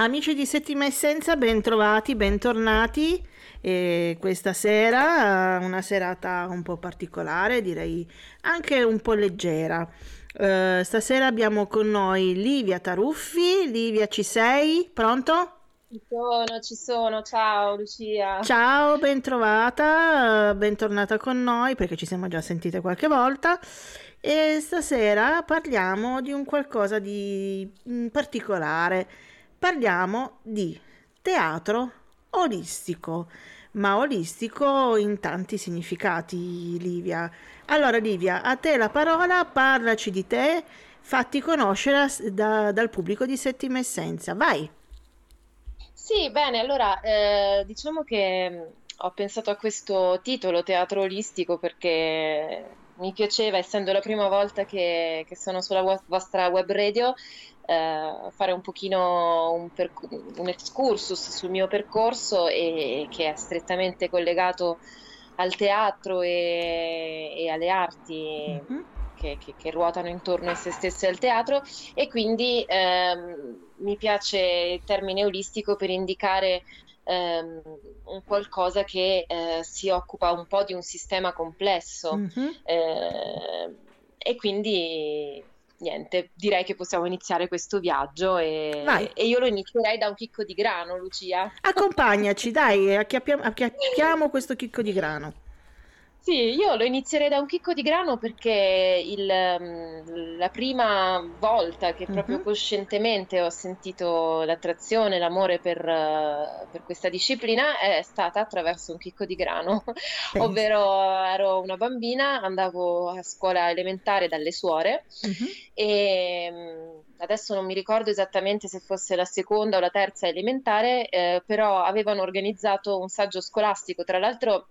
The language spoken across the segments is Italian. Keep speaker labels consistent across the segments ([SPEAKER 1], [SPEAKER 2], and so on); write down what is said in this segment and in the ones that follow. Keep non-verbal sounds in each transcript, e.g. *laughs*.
[SPEAKER 1] Amici di Settima Essenza, bentrovati, bentornati. E questa sera, una serata un po' particolare, direi anche un po' leggera. Uh, stasera abbiamo con noi Livia Taruffi. Livia, ci sei? Pronto?
[SPEAKER 2] Ci sono, ci sono. Ciao Lucia.
[SPEAKER 1] Ciao, bentrovata, bentornata con noi perché ci siamo già sentite qualche volta. E stasera parliamo di un qualcosa di mm, particolare parliamo di teatro olistico, ma olistico in tanti significati, Livia. Allora, Livia, a te la parola, parlaci di te, fatti conoscere da, dal pubblico di Settima Essenza. Vai.
[SPEAKER 2] Sì, bene, allora eh, diciamo che mm, ho pensato a questo titolo, teatro olistico, perché mi piaceva, essendo la prima volta che, che sono sulla vostra web radio, eh, fare un pochino un, perc- un, excursus sul mio percorso e, che è strettamente collegato al teatro e, e alle arti mm-hmm. che, che, che, ruotano intorno a se stesse al teatro e quindi ehm, mi piace il termine olistico per indicare ehm, un qualcosa che eh, si occupa un po' di un sistema complesso mm-hmm. eh, e quindi niente, direi che possiamo iniziare questo viaggio e, e, io lo inizierei da un chicco di grano, Lucia.
[SPEAKER 1] Accompagnaci, dai, acchiappiamo, *laughs* acchiappiamo questo chicco di grano.
[SPEAKER 2] Sì, io lo inizierei da un chicco di grano perché il, mm, la prima volta che proprio uh-huh. coscientemente ho sentito l'attrazione, l'amore per, per, questa disciplina è stata attraverso un chicco di grano, ovvero ero una bambina, andavo a scuola elementare dalle suore uh-huh. e mm, adesso non mi ricordo esattamente se fosse la seconda o la terza elementare, eh, però avevano organizzato un saggio scolastico, tra l'altro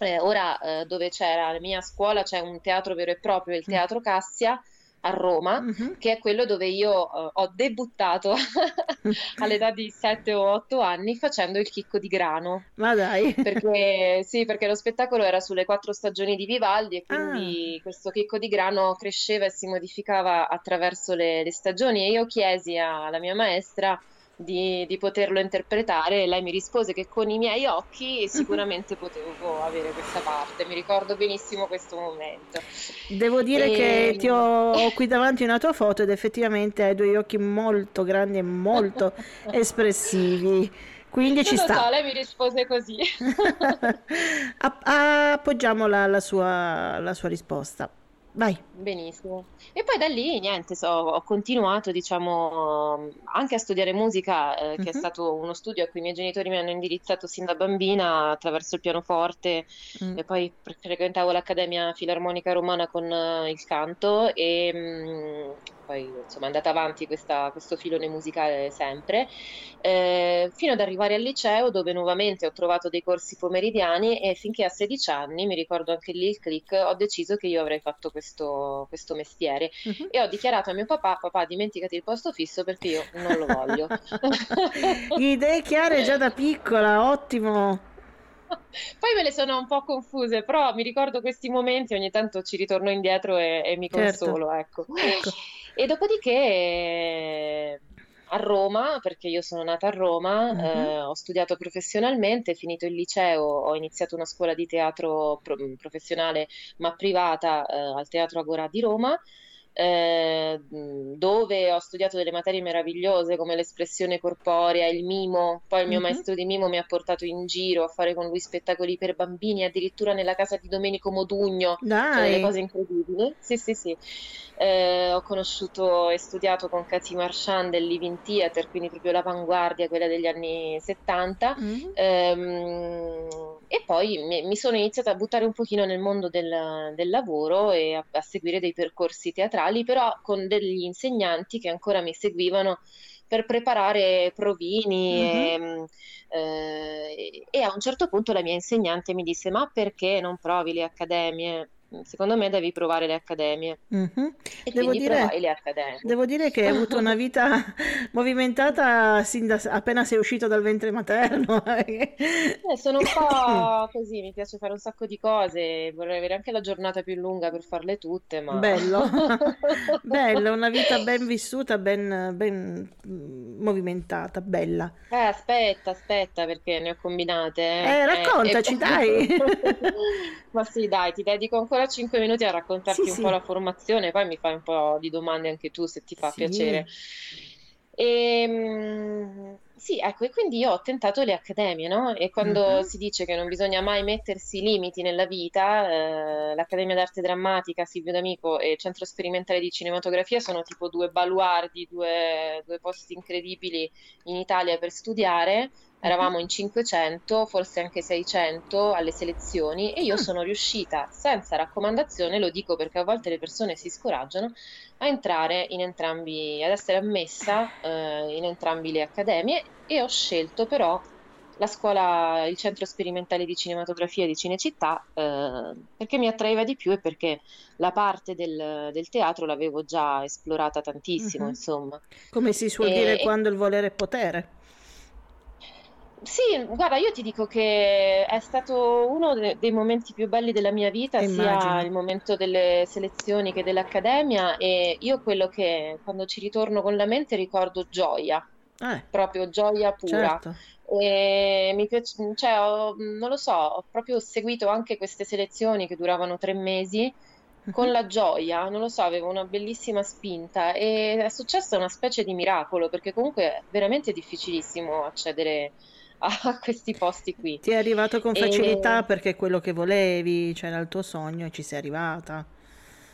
[SPEAKER 2] eh, ora eh, dove c'era la mia scuola c'è un teatro vero e proprio, il mm. Teatro Cassia a Roma, mm-hmm. che è quello dove io uh, ho debuttato *laughs* all'età di 7 o 8 anni facendo il chicco di grano.
[SPEAKER 1] Ma dai!
[SPEAKER 2] Perché, sì, perché lo spettacolo era sulle quattro stagioni di Vivaldi e quindi ah. questo chicco di grano cresceva e si modificava attraverso le, le stagioni e io chiesi alla mia maestra di, di, poterlo interpretare e lei mi rispose che con i miei occhi *laughs* sicuramente potevo avere questa parte, mi ricordo benissimo questo momento.
[SPEAKER 1] Devo dire e... che ti ho, ho, qui davanti una tua foto ed effettivamente hai due occhi molto grandi e molto *laughs* espressivi. Quindi ci
[SPEAKER 2] non
[SPEAKER 1] sta.
[SPEAKER 2] So, lei mi rispose così. *laughs*
[SPEAKER 1] Appoggiamo la, la, sua, la sua risposta. Vai.
[SPEAKER 2] Benissimo. E poi da lì, niente, so, ho continuato, diciamo, anche a studiare musica, eh, che uh-huh. è stato uno studio a cui i miei genitori mi hanno indirizzato sin da bambina attraverso il pianoforte, uh-huh. e poi frequentavo l'Accademia Filarmonica Romana con uh, il canto e mh, mm, poi insomma è andata avanti questa, questo filone musicale sempre, eh, fino ad arrivare al liceo dove nuovamente ho trovato dei corsi pomeridiani e finché a 16 anni, mi ricordo anche lì il click, ho deciso che io avrei fatto questo, questo mestiere uh-huh. e ho dichiarato a mio papà, papà dimenticati il posto fisso perché io non lo voglio. *laughs*
[SPEAKER 1] Idee chiare già da piccola, ottimo.
[SPEAKER 2] Poi me le sono un po' confuse, però mi ricordo questi momenti, ogni tanto ci ritorno indietro e, e mi certo. consolo, ecco. ecco. E dopodiché a Roma, perché io sono nata a Roma, uh-huh. eh, ho studiato professionalmente, finito il liceo, ho iniziato una scuola di teatro pro- professionale ma privata eh, al Teatro Agora di Roma eh, dove ho studiato delle materie meravigliose come l'espressione corporea, il mimo, poi il mio mm-hmm. maestro di mimo mi ha portato in giro a fare con lui spettacoli per bambini, addirittura nella casa di Domenico Modugno, Dai. cioè delle cose incredibili. Sì, sì, sì. Eh, ho conosciuto e studiato con Cathy Marchand del Living Theatre, quindi proprio l'avanguardia, quella degli anni 70. Mm-hmm. Ehm, e poi mi, mi, sono iniziata a buttare un pochino nel mondo del, del lavoro e a, a seguire dei percorsi teatrali, però con degli insegnanti che ancora mi seguivano per preparare provini mm-hmm. e, eh, e, a un certo punto la mia insegnante mi disse ma perché non provi le accademie? Secondo me devi provare le accademie.
[SPEAKER 1] Mm-hmm. E devo dire,
[SPEAKER 2] le accademie.
[SPEAKER 1] Devo dire che hai avuto una vita *laughs* movimentata da, appena sei uscito dal ventre materno. *laughs*
[SPEAKER 2] eh, sono un po' *coughs* così, mi piace fare un sacco di cose, vorrei avere anche la giornata più lunga per farle tutte, ma...
[SPEAKER 1] Bello, *laughs* bello, una vita ben vissuta, ben, ben movimentata, bella.
[SPEAKER 2] Eh, aspetta, aspetta, perché ne ho combinate.
[SPEAKER 1] Eh, eh raccontaci, eh, dai.
[SPEAKER 2] Ma sì, dai, ti dedico ancora 5 minuti a raccontarti sì, un sì. po' la formazione, poi mi fai un po' di domande anche tu se ti fa sì. piacere. E, ehm, sì, ecco, e quindi io ho tentato le accademie, no? E quando uh-huh. si dice che non bisogna mai mettersi limiti nella vita, eh, l'Accademia d'Arte Drammatica, Silvio D'Amico e il Centro Sperimentale di Cinematografia sono tipo due baluardi, due, due posti incredibili in Italia per studiare eravamo in 500, forse anche 600 alle selezioni e io mm. sono riuscita senza raccomandazione, lo dico perché a volte le persone si scoraggiano, a entrare in entrambi, ad essere ammessa eh, in entrambi le accademie e ho scelto però la scuola, il centro sperimentale di cinematografia di Cinecittà eh, perché mi attraeva di più e perché la parte del, del teatro l'avevo già esplorata tantissimo, mm-hmm. insomma.
[SPEAKER 1] Come si suol e, dire quando il volere è potere.
[SPEAKER 2] Sì, guarda, io ti dico che è stato uno de- dei momenti più belli della mia vita, Immagino. sia il momento delle selezioni che dell'accademia, e io quello che quando ci ritorno con la mente ricordo gioia, eh. proprio gioia pura. Certo. E mi piace, cioè, ho, non lo so, ho proprio seguito anche queste selezioni che duravano tre mesi con mhm. la gioia, non lo so, avevo una bellissima spinta e è successo una specie di miracolo perché comunque è veramente difficilissimo accedere a questi posti qui.
[SPEAKER 1] Ti è arrivato con facilità e... perché quello che volevi, c'era il tuo sogno e ci sei arrivata.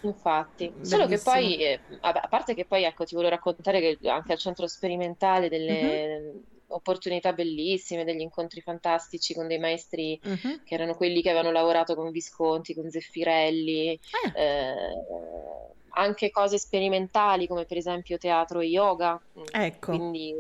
[SPEAKER 2] Infatti, Bellissimo. solo che poi, eh, a parte che poi, ecco, ti volevo raccontare che anche al centro sperimentale delle uh-huh. opportunità bellissime, degli incontri fantastici con dei maestri uh-huh. che erano quelli che avevano lavorato con Visconti, con Zeffirelli, eh. Eh, anche cose sperimentali come per esempio teatro e yoga.
[SPEAKER 1] Ecco.
[SPEAKER 2] Quindi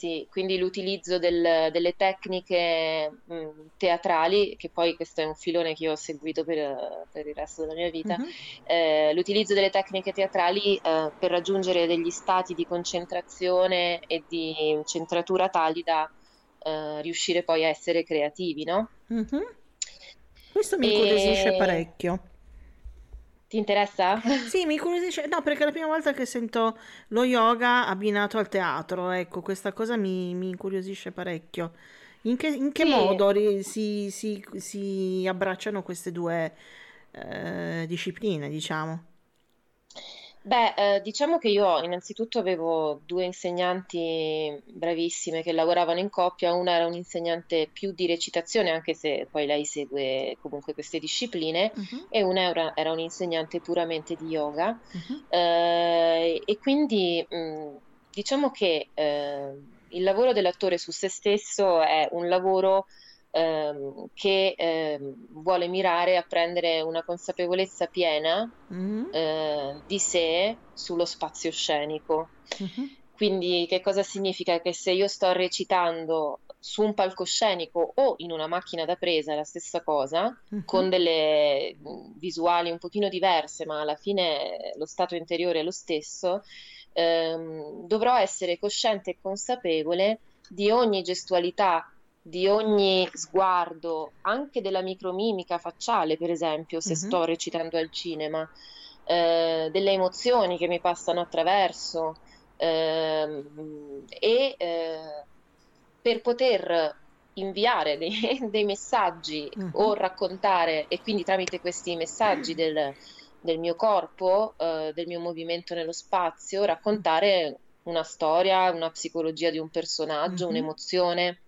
[SPEAKER 2] sì, quindi l'utilizzo del, delle tecniche mh, teatrali, che poi questo è un filone che io ho seguito per, per il resto della mia vita, uh-huh. eh, l'utilizzo delle tecniche teatrali eh, per raggiungere degli stati di concentrazione e di centratura tali da eh, riuscire poi a essere creativi, no?
[SPEAKER 1] Uh-huh. Questo mi incuriosisce e... parecchio.
[SPEAKER 2] Ti interessa?
[SPEAKER 1] Sì, mi incuriosisce. No, perché è la prima volta che sento lo yoga abbinato al teatro. Ecco, questa cosa mi, mi incuriosisce parecchio. In che, in che sì. modo si, si, si, abbracciano queste due eh, discipline, diciamo?
[SPEAKER 2] Beh, eh, diciamo che io innanzitutto avevo due insegnanti bravissime che lavoravano in coppia, una era un'insegnante più di recitazione, anche se poi lei segue comunque queste discipline, Mhm, e una era, era un'insegnante puramente di yoga. mhm, Eh, e quindi mh, diciamo che eh, il lavoro dell'attore su se stesso è un lavoro ehm, che ehm, vuole mirare a prendere una consapevolezza piena mm-hmm. eh, di sé sullo spazio scenico. Mm-hmm. Quindi che cosa significa? Che se io sto recitando su un palcoscenico o in una macchina da presa è la stessa cosa, mm-hmm. con delle visuali un pochino diverse, ma alla fine lo stato interiore è lo stesso, ehm, dovrò essere cosciente e consapevole di ogni gestualità di ogni sguardo, anche della micromimica facciale, per esempio, se mm-hmm. sto recitando al cinema, eh, delle emozioni che mi passano attraverso eh, e eh, per poter inviare dei, *laughs* dei messaggi mm-hmm. o raccontare e quindi tramite questi messaggi del, del mio corpo, eh, del mio movimento nello spazio, raccontare una storia, una psicologia di un personaggio, mm-hmm. un'emozione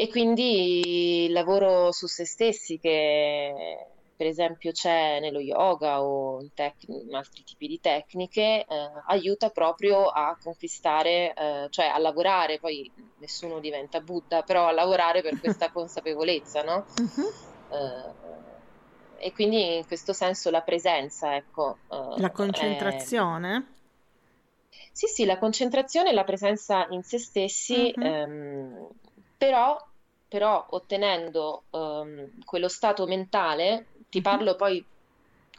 [SPEAKER 2] e quindi il lavoro su se stessi che per esempio c'è nello yoga o in, tec- in altri tipi di tecniche, eh, aiuta proprio a conquistare, eh, cioè a lavorare, poi nessuno diventa Buddha, però a lavorare per questa *laughs* consapevolezza, no? Uh-huh. Eh, e quindi in questo senso la presenza, ecco.
[SPEAKER 1] Eh, la concentrazione?
[SPEAKER 2] È... Sì, sì, la concentrazione e la presenza in se stessi, uh-huh. ehm, però però ottenendo um, quello stato mentale Ti parlo poi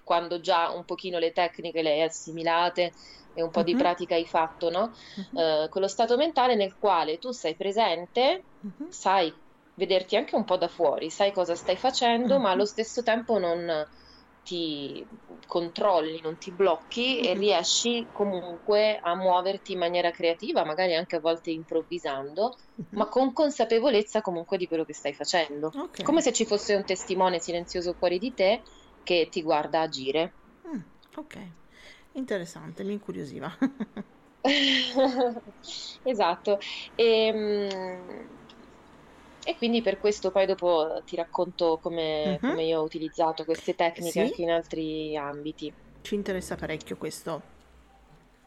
[SPEAKER 2] quando già un pochino le tecniche le hai assimilate e un po' di pratica hai fatto, no? Uh, quello stato mentale nel quale tu sei presente, sai vederti anche un po' da fuori, sai cosa stai facendo, ma allo stesso tempo non ti controlli, non ti blocchi e riesci comunque a muoverti in maniera creativa, magari anche a volte improvvisando, ma con consapevolezza comunque di quello che stai facendo. Okay. Come se ci fosse un testimone silenzioso fuori di te che ti guarda agire.
[SPEAKER 1] Mm, ok, interessante, mi incuriosiva. *laughs*
[SPEAKER 2] esatto. E, ehm, e quindi per questo poi dopo ti racconto come, uh-huh. come io ho utilizzato queste tecniche sì. anche in altri ambiti.
[SPEAKER 1] Ci interessa parecchio questo.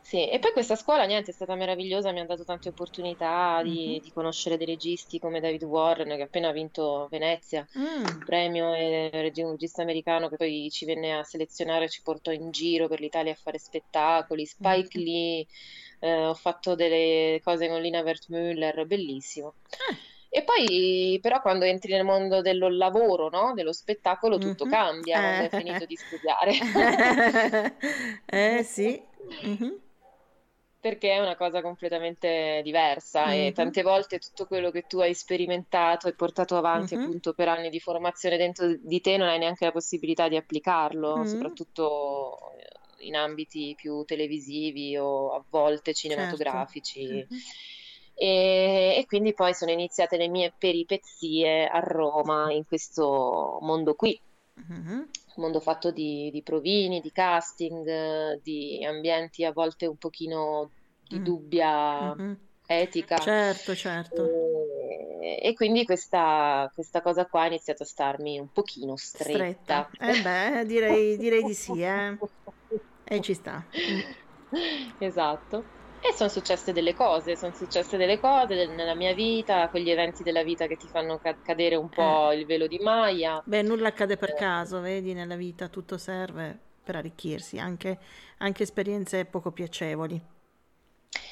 [SPEAKER 2] Sì, e poi questa scuola niente, è stata meravigliosa, mi ha dato tante opportunità di, mm-hmm. di conoscere dei registi come David Warren, che ha appena vinto Venezia, mm. premio, e un regista americano che poi ci venne a selezionare, ci portò in giro per l'Italia a fare spettacoli, Spike mm-hmm. Lee, eh, ho fatto delle cose con Lina Wertmüller, bellissimo. Ah. E poi però quando entri nel mondo del lavoro, no? dello spettacolo, tutto mm-hmm. cambia quando hai finito di studiare. *laughs*
[SPEAKER 1] eh sì.
[SPEAKER 2] Mm-hmm perché è una cosa completamente diversa mm-hmm. e tante volte tutto quello che tu hai sperimentato e portato avanti mm-hmm. appunto per anni di formazione dentro di te non hai neanche la possibilità di applicarlo, mm-hmm. soprattutto in ambiti più televisivi o a volte cinematografici. Certo. E, e, quindi poi sono iniziate le mie peripezie a Roma in questo mondo qui. Mm-hmm mondo fatto di, di, provini, di casting, di ambienti a volte un pochino di mm. dubbia mm-hmm. etica.
[SPEAKER 1] Certo, certo.
[SPEAKER 2] E, e quindi questa, questa, cosa qua ha iniziato a starmi un pochino stretta.
[SPEAKER 1] stretta. Eh beh, direi, direi di sì, eh. *laughs* E ci sta.
[SPEAKER 2] Esatto. E sono successe delle cose, sono successe delle cose del- nella mia vita, quegli eventi della vita che ti fanno ca- cadere un po' eh. il velo di Maya.
[SPEAKER 1] Beh, nulla accade per eh. caso, vedi, nella vita tutto serve per arricchirsi, anche, anche esperienze poco piacevoli.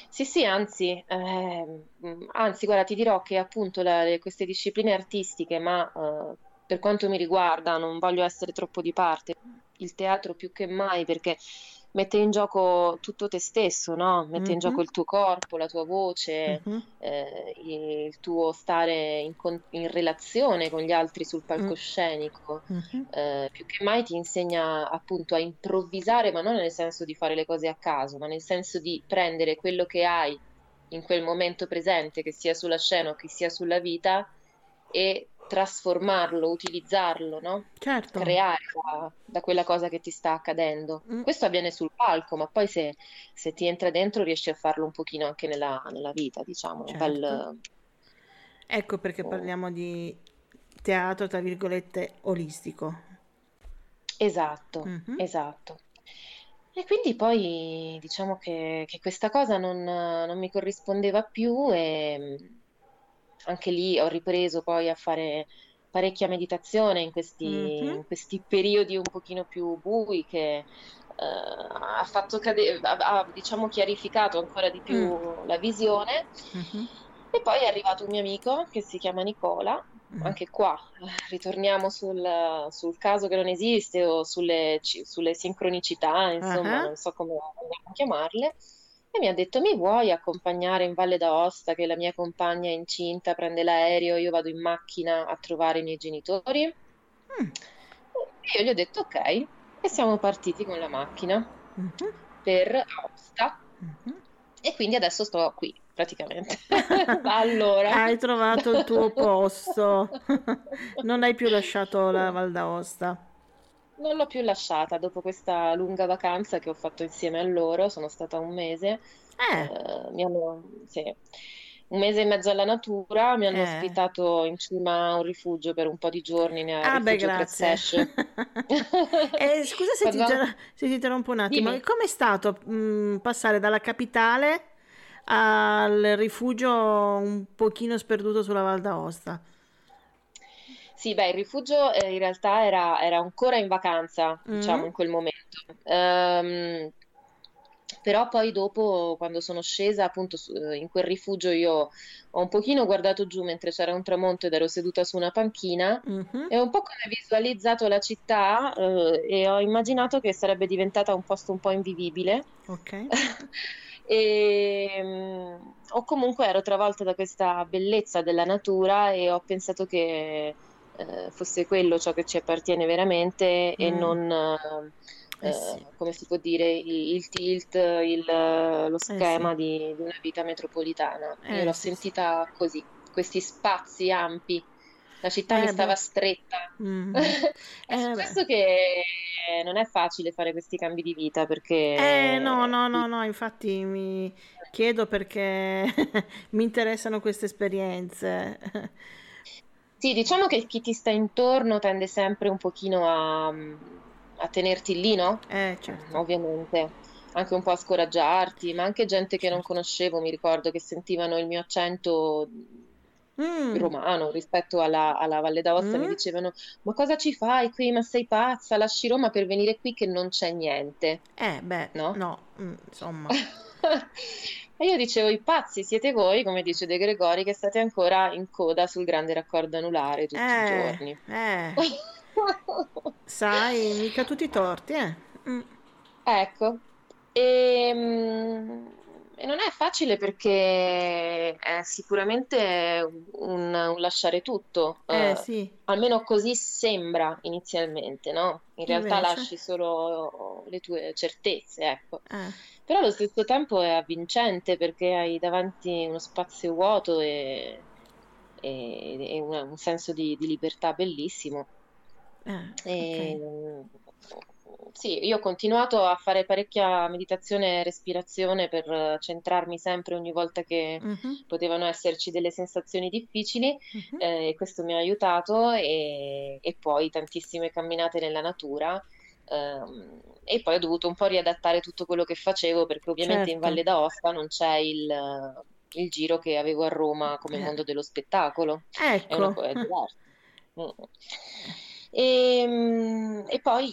[SPEAKER 2] Sì, sì, anzi, eh, anzi, guarda, ti dirò che appunto la- le- queste discipline artistiche, ma eh, per quanto mi riguarda, non voglio essere troppo di parte, il teatro più che mai, perché mette in gioco tutto te stesso, no? Mette mm-hmm. in gioco il tuo corpo, la tua voce, mm-hmm. eh, il tuo stare in, con- in, relazione con gli altri sul palcoscenico. Mm-hmm. Eh, più che mai ti insegna appunto a improvvisare, ma non nel senso di fare le cose a caso, ma nel senso di prendere quello che hai in quel momento presente, che sia sulla scena o che sia sulla vita, e trasformarlo, utilizzarlo, no?
[SPEAKER 1] Certo.
[SPEAKER 2] Creare da, da, quella cosa che ti sta accadendo. Mm. Questo avviene sul palco, ma poi se, se, ti entra dentro riesci a farlo un pochino anche nella, nella vita, diciamo. Certo. Bel...
[SPEAKER 1] Ecco perché oh. parliamo di teatro, tra virgolette, olistico.
[SPEAKER 2] Esatto, mm-hmm. esatto. E quindi poi diciamo che, che questa cosa non, non mi corrispondeva più e anche lì ho ripreso poi a fare parecchia meditazione in questi, mm-hmm. in questi periodi un pochino più bui che uh, ha fatto cadere, ha, ha, diciamo chiarificato ancora di più mm. la visione. Mm-hmm. E poi è arrivato un mio amico che si chiama Nicola, mm. anche qua ritorniamo sul, sul, caso che non esiste o sulle, sulle sincronicità, insomma, uh-huh. non so come vogliamo chiamarle e mi ha detto mi vuoi accompagnare in Valle d'Aosta che la mia compagna è incinta, prende l'aereo, io vado in macchina a trovare i miei genitori? Mm. E io gli ho detto ok e siamo partiti con la macchina mm-hmm. per Aosta mm-hmm. e quindi adesso sto qui praticamente. *laughs* allora.
[SPEAKER 1] Hai trovato il tuo posto, *laughs* non hai più lasciato la Val d'Aosta.
[SPEAKER 2] Non l'ho più lasciata dopo questa lunga vacanza che ho fatto insieme a loro, sono stata un mese.
[SPEAKER 1] Eh. Eh,
[SPEAKER 2] mi hanno, sì, un mese e mezzo alla natura, mi hanno eh. ospitato in cima a un rifugio per un po' di giorni nel
[SPEAKER 1] ah, beh, grazie. *laughs* eh, scusa se, ti, inter- se ti interrompo un attimo, com'è stato mh, mm, passare dalla capitale al rifugio un pochino sperduto sulla Val d'Aosta?
[SPEAKER 2] Sì, beh, il rifugio eh, in realtà era, era, ancora in vacanza, mm. diciamo, in quel momento. Um, però poi dopo, quando sono scesa appunto eh, in quel rifugio, io ho un pochino guardato giù mentre c'era un tramonto ed ero seduta su una panchina mm-hmm. e ho un po' come visualizzato la città eh, e ho immaginato che sarebbe diventata un posto un po' invivibile.
[SPEAKER 1] Ok. *laughs*
[SPEAKER 2] e, um, o comunque ero travolta da questa bellezza della natura e ho pensato che eh, fosse quello ciò che ci appartiene veramente mm. e non... Uh, eh, sì. come si può dire, il, il tilt, il, lo schema eh sì. di, di, una vita metropolitana. Io eh, l'ho sì, sentita così, questi spazi ampi. La città mi eh, stava beh. stretta. Mm. *laughs* è su questo che non è facile fare questi cambi di vita perché...
[SPEAKER 1] Eh, no, no, no, no, infatti mi chiedo perché *laughs* mi interessano queste esperienze. *laughs*
[SPEAKER 2] Sì, diciamo che chi ti sta intorno tende sempre un pochino a a tenerti lì, no?
[SPEAKER 1] Eh, certo.
[SPEAKER 2] Ovviamente. Anche un po' a scoraggiarti, ma anche gente che non certo. conoscevo, mi ricordo, che sentivano il mio accento mm. romano rispetto alla, alla Valle d'Aosta, mm. mi dicevano, ma cosa ci fai qui? Ma sei pazza? Lasci Roma per venire qui che non c'è niente.
[SPEAKER 1] Eh, beh, no, no mm, insomma. *laughs*
[SPEAKER 2] E io dicevo, i pazzi siete voi, come dice De Gregori, che state ancora in coda sul grande raccordo anulare tutti eh, i giorni.
[SPEAKER 1] Eh. *laughs* Sai, mica tutti i torti, eh. Mm.
[SPEAKER 2] Ecco, e, ehm, e, non è facile perché è sicuramente un, un lasciare tutto,
[SPEAKER 1] eh, uh, sì.
[SPEAKER 2] almeno così sembra inizialmente, no? In realtà Invece. lasci solo le tue certezze, ecco.
[SPEAKER 1] Eh.
[SPEAKER 2] Però allo stesso tempo è avvincente perché hai davanti uno spazio vuoto e, e, e un, un, senso di, di libertà bellissimo.
[SPEAKER 1] Ah,
[SPEAKER 2] E, okay. Sì, io ho continuato a fare parecchia meditazione e respirazione per centrarmi sempre ogni volta che
[SPEAKER 1] uh-huh.
[SPEAKER 2] potevano esserci delle sensazioni difficili
[SPEAKER 1] uh-huh.
[SPEAKER 2] eh, e questo mi ha aiutato e, e poi tantissime camminate nella natura e poi ho dovuto un po' riadattare tutto quello che facevo perché ovviamente certo. in Valle d'Aosta non c'è il, il, giro che avevo a Roma come eh. mondo dello spettacolo.
[SPEAKER 1] Ecco.
[SPEAKER 2] È, una, è *laughs* diverso. Mm. E, ehm, e poi,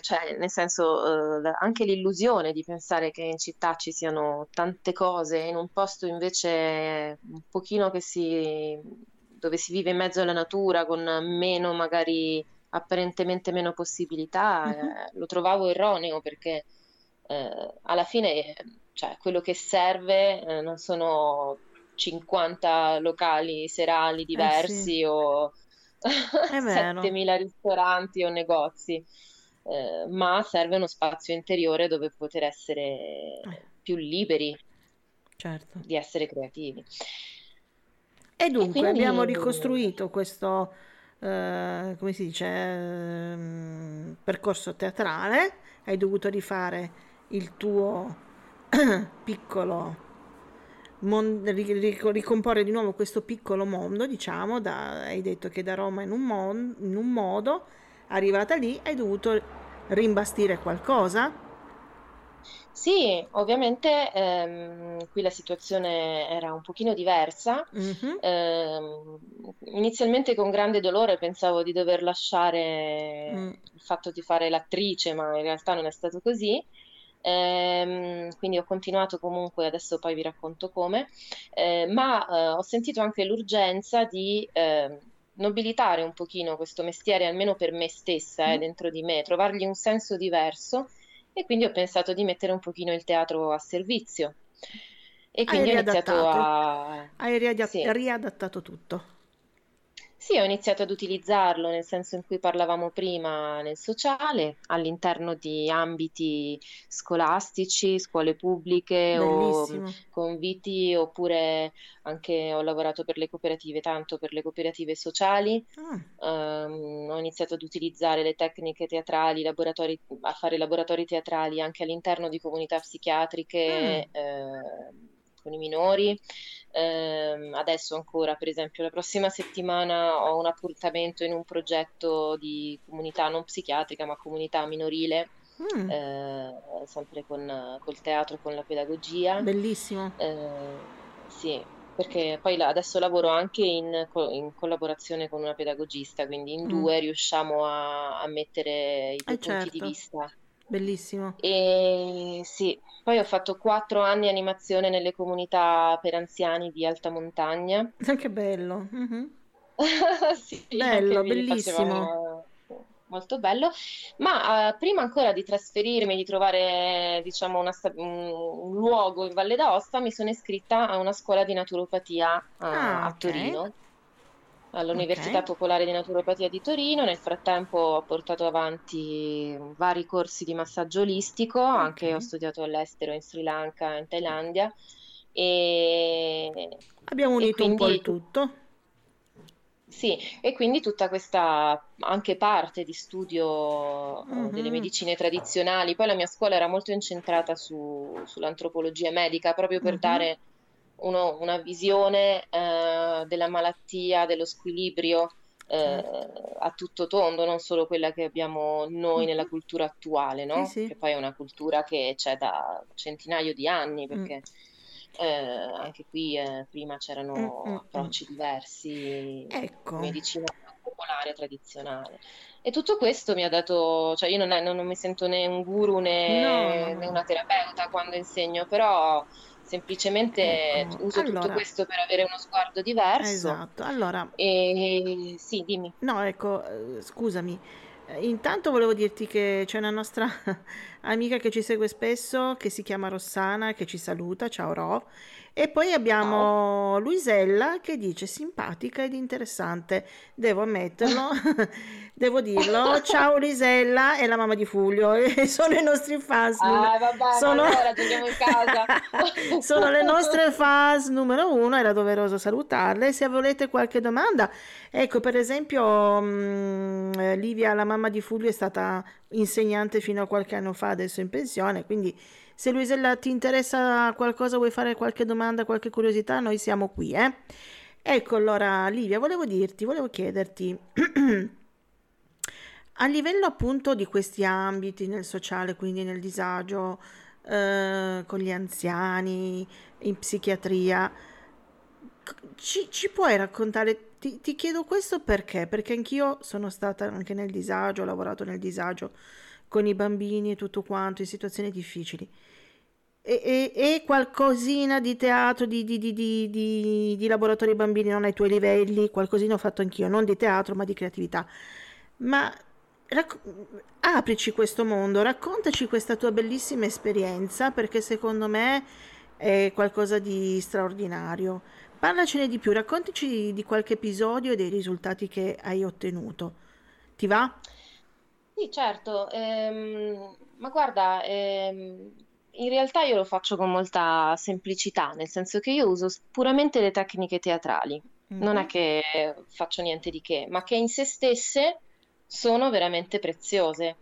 [SPEAKER 2] cioè, nel senso, eh, anche l'illusione di pensare che in città ci siano tante cose, in un posto invece un pochino che si, dove si vive in mezzo alla natura, con meno magari apparentemente meno possibilità, uh-huh. eh, lo trovavo erroneo perché eh, alla fine cioè, quello che serve eh, non sono 50 locali serali diversi eh sì. o 7.000 *laughs* ristoranti o negozi, eh, ma serve uno spazio interiore dove poter essere eh. più liberi
[SPEAKER 1] certo.
[SPEAKER 2] di essere creativi.
[SPEAKER 1] E dunque e quindi... abbiamo ricostruito questo, eh, come si dice, eh, percorso teatrale, hai dovuto rifare il tuo *clears throat* piccolo mon- ricomporre di nuovo questo piccolo mondo, diciamo, da, hai detto che da Roma in un, mon- in un modo, arrivata lì hai dovuto rimbastire qualcosa?
[SPEAKER 2] Sì, ovviamente ehm, qui la situazione era un pochino diversa.
[SPEAKER 1] Mm-hmm.
[SPEAKER 2] Ehm, inizialmente con grande dolore pensavo di dover lasciare mm. il fatto di fare l'attrice, ma in realtà non è stato così. Ehm, quindi ho continuato comunque, adesso poi vi racconto come, eh, ma eh, ho sentito anche l'urgenza di eh, nobilitare un pochino questo mestiere, almeno per me stessa, eh, mm. dentro di me, trovargli un senso diverso e quindi ho pensato di mettere un pochino il teatro a servizio. E quindi
[SPEAKER 1] Hai
[SPEAKER 2] ho iniziato a...
[SPEAKER 1] Hai riadatt- sì. riadattato tutto.
[SPEAKER 2] Sì, ho iniziato ad utilizzarlo nel senso in cui parlavamo prima nel sociale, all'interno di ambiti scolastici, scuole pubbliche o conviti, oppure anche ho lavorato per le cooperative, tanto per le cooperative sociali.
[SPEAKER 1] Ah.
[SPEAKER 2] Um, ho iniziato ad utilizzare le tecniche teatrali, laboratori, a fare laboratori teatrali anche all'interno di comunità psichiatriche.
[SPEAKER 1] Ah.
[SPEAKER 2] Eh, con i minori. Eh, adesso ancora, per esempio, la prossima settimana ho un appuntamento in un progetto di comunità non psichiatrica, ma comunità minorile.
[SPEAKER 1] Mm.
[SPEAKER 2] Eh, sempre con col teatro e con la pedagogia.
[SPEAKER 1] Bellissimo.
[SPEAKER 2] Eh, sì, perché poi adesso lavoro anche in, in, collaborazione con una pedagogista, quindi in mm. due riusciamo a, a mettere i due
[SPEAKER 1] eh
[SPEAKER 2] punti
[SPEAKER 1] certo.
[SPEAKER 2] di vista
[SPEAKER 1] Bellissimo.
[SPEAKER 2] E sì, poi ho fatto quattro anni animazione nelle comunità per anziani di alta montagna.
[SPEAKER 1] Che bello. Mm-hmm. *laughs*
[SPEAKER 2] sì,
[SPEAKER 1] bello, bellissimo.
[SPEAKER 2] Molto bello, ma uh, prima ancora di trasferirmi, di trovare diciamo una, un, un, luogo in Valle d'Aosta, mi sono iscritta a una scuola di naturopatia uh, ah, a Torino all'Università okay. Popolare di Naturopatia di Torino. Nel frattempo ho portato avanti vari corsi di massaggio olistico, okay. anche ho studiato all'estero in Sri Lanka, in Thailandia. E...
[SPEAKER 1] Abbiamo unito quindi... un po' il tutto.
[SPEAKER 2] Sì, e quindi tutta questa anche parte di studio mm-hmm. delle medicine tradizionali. Poi la mia scuola era molto incentrata su, sull'antropologia medica, proprio per mm-hmm. dare uno, una visione eh, della malattia, dello squilibrio eh, certo. a tutto tondo, non solo quella che abbiamo noi nella cultura attuale, no? Sì, sì. Che poi è una cultura che c'è da centinaio di anni, perché mm. eh, anche qui eh, prima c'erano mm, mm, mm. approcci diversi,
[SPEAKER 1] ecco.
[SPEAKER 2] medicina popolare, tradizionale. E tutto questo mi ha dato, cioè io non, non, non mi sento né un guru né, no. né una terapeuta quando insegno, però semplicemente ecco. uso allora, tutto questo per avere uno sguardo diverso.
[SPEAKER 1] Esatto, allora...
[SPEAKER 2] E... Sì, dimmi.
[SPEAKER 1] No, ecco, eh, scusami. Eh, intanto volevo dirti che c'è una nostra *laughs* amica che ci segue spesso, che si chiama Rossana, che ci saluta, ciao Ro, e poi abbiamo Luisella che dice simpatica ed interessante, devo ammetterlo, *laughs* devo dirlo. *laughs* Ciao Luisella è la mamma di Fulvio *laughs* sono i nostri fans.
[SPEAKER 2] Ah, vabbè, sono... allora torniamo in casa.
[SPEAKER 1] sono le nostre fans numero uno, era doveroso salutarle. Se volete qualche domanda, ecco per esempio mh, mm, Livia, la mamma di Fulvio, è stata insegnante fino a qualche anno fa, adesso in pensione, quindi se Luisella ti interessa qualcosa, vuoi fare qualche domanda, qualche curiosità, noi siamo qui, eh? Ecco, allora, Livia, volevo dirti, volevo chiederti, *clears throat* a livello appunto di questi ambiti nel sociale, quindi nel disagio, eh, con gli anziani, in psichiatria, ci, ci puoi raccontare? Ti, ti chiedo questo perché? Perché anch'io sono stata anche nel disagio, ho lavorato nel disagio con i bambini e tutto quanto, in situazioni difficili e, e, e, qualcosina di teatro, di, di, di, di, laboratorio bambini non ai tuoi livelli, qualcosina ho fatto anch'io, non di teatro ma di creatività. Ma racc- aprici questo mondo, raccontaci questa tua bellissima esperienza perché secondo me è qualcosa di straordinario. Parlacene di più, raccontaci di qualche episodio e dei risultati che hai ottenuto. Ti va?
[SPEAKER 2] Sì, certo. Ehm, ma guarda, ehm in realtà io lo faccio con molta semplicità, nel senso che io uso puramente le tecniche teatrali. Mm-hmm. Non è che faccio niente di che, ma che in se stesse sono veramente preziose.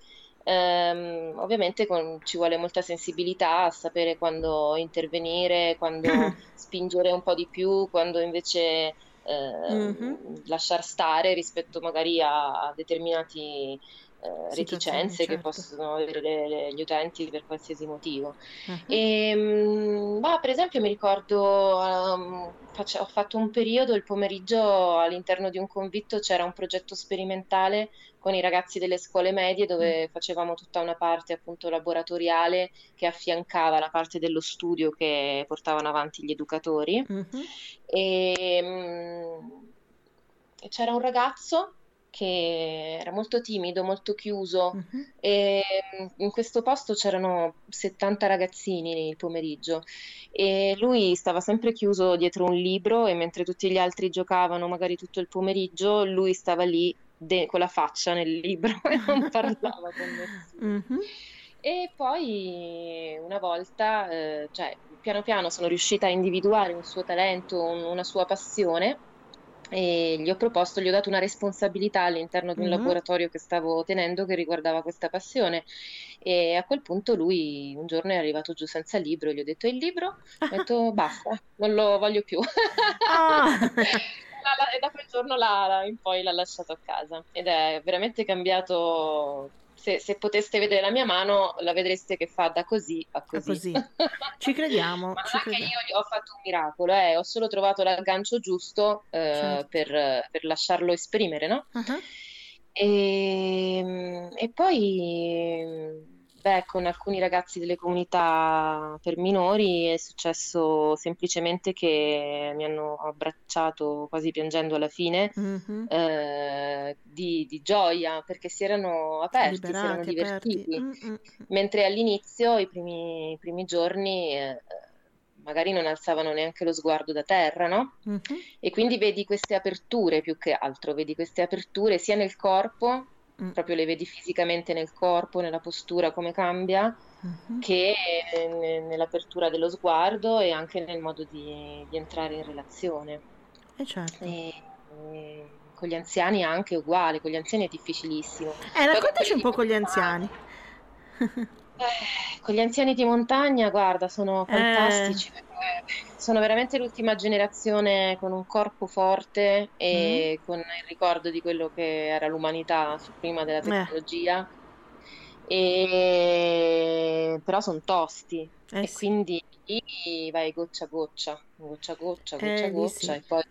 [SPEAKER 2] Um, ovviamente con, ci vuole molta sensibilità a sapere quando intervenire, quando *laughs* spingere un po' di più, quando invece uh, mm-hmm. lasciar stare rispetto magari a, a determinati eh, reticenze certo. che possono avere le, le, gli utenti per qualsiasi motivo. Uh-huh. E, mh, ma per esempio mi ricordo, um, face- ho fatto un periodo il pomeriggio all'interno di un convitto c'era un progetto sperimentale con i ragazzi delle scuole medie dove uh-huh. facevamo tutta una parte appunto laboratoriale che affiancava la parte dello studio che portavano avanti gli educatori. Uh-huh. E, mh, c'era un ragazzo che era molto timido, molto chiuso uh-huh. e mm, in questo posto c'erano 70 ragazzini il pomeriggio e lui stava sempre chiuso dietro un libro e mentre tutti gli altri giocavano magari tutto il pomeriggio, lui stava lì de- con la faccia nel libro *laughs* e non *laughs* parlava con nessuno. Uh-huh. E poi una volta, eh, cioè piano piano sono riuscita a individuare un suo talento, un- una sua passione e gli ho proposto, gli ho dato una responsabilità all'interno di un mm-hmm. laboratorio che stavo tenendo che riguardava questa passione e a quel punto lui un giorno è arrivato giù senza libro, gli ho detto il libro? Ho *laughs* detto basta, non lo voglio più. Ah. *laughs* e da quel giorno la, in poi l'ha lasciato a casa ed è veramente cambiato se, se, poteste vedere la mia mano, la vedreste che fa da così a così.
[SPEAKER 1] così. *laughs* Ci crediamo.
[SPEAKER 2] Ma
[SPEAKER 1] ci
[SPEAKER 2] crediamo. io ho fatto un miracolo, eh. ho solo trovato l'aggancio giusto eh, certo. per, per, lasciarlo esprimere, no? Uh-huh. E, e, poi Beh, con alcuni ragazzi delle comunità per minori è successo semplicemente che mi hanno abbracciato quasi piangendo alla fine
[SPEAKER 1] Mhm.
[SPEAKER 2] eh, di, di gioia perché si erano aperti, si erano
[SPEAKER 1] Liberati,
[SPEAKER 2] divertiti,
[SPEAKER 1] Mm, mm, mm.
[SPEAKER 2] mentre all'inizio, i primi, i primi giorni, eh, magari non alzavano neanche lo sguardo da terra, no?
[SPEAKER 1] Mhm.
[SPEAKER 2] E quindi vedi queste aperture più che altro, vedi queste aperture sia nel corpo
[SPEAKER 1] Mm.
[SPEAKER 2] proprio le vedi fisicamente nel corpo, nella postura, come cambia,
[SPEAKER 1] Mhm.
[SPEAKER 2] che ne- nell'apertura dello sguardo e anche nel modo di, di entrare in relazione.
[SPEAKER 1] Eh certo.
[SPEAKER 2] E, e con gli anziani anche uguale, con gli anziani è difficilissimo.
[SPEAKER 1] Eh, raccontaci un po' con gli anziani.
[SPEAKER 2] eh, con gli anziani di montagna, guarda, sono
[SPEAKER 1] Eh,
[SPEAKER 2] fantastici perché sono veramente l'ultima generazione con un corpo forte
[SPEAKER 1] mm?
[SPEAKER 2] e con il ricordo di quello che era l'umanità prima della
[SPEAKER 1] Eh,
[SPEAKER 2] tecnologia. E... Però sono tosti
[SPEAKER 1] eh
[SPEAKER 2] e
[SPEAKER 1] sì.
[SPEAKER 2] quindi vai goccia a goccia, goccia a goccia, goccia
[SPEAKER 1] Eh,
[SPEAKER 2] a
[SPEAKER 1] lì
[SPEAKER 2] goccia
[SPEAKER 1] sì.
[SPEAKER 2] e poi,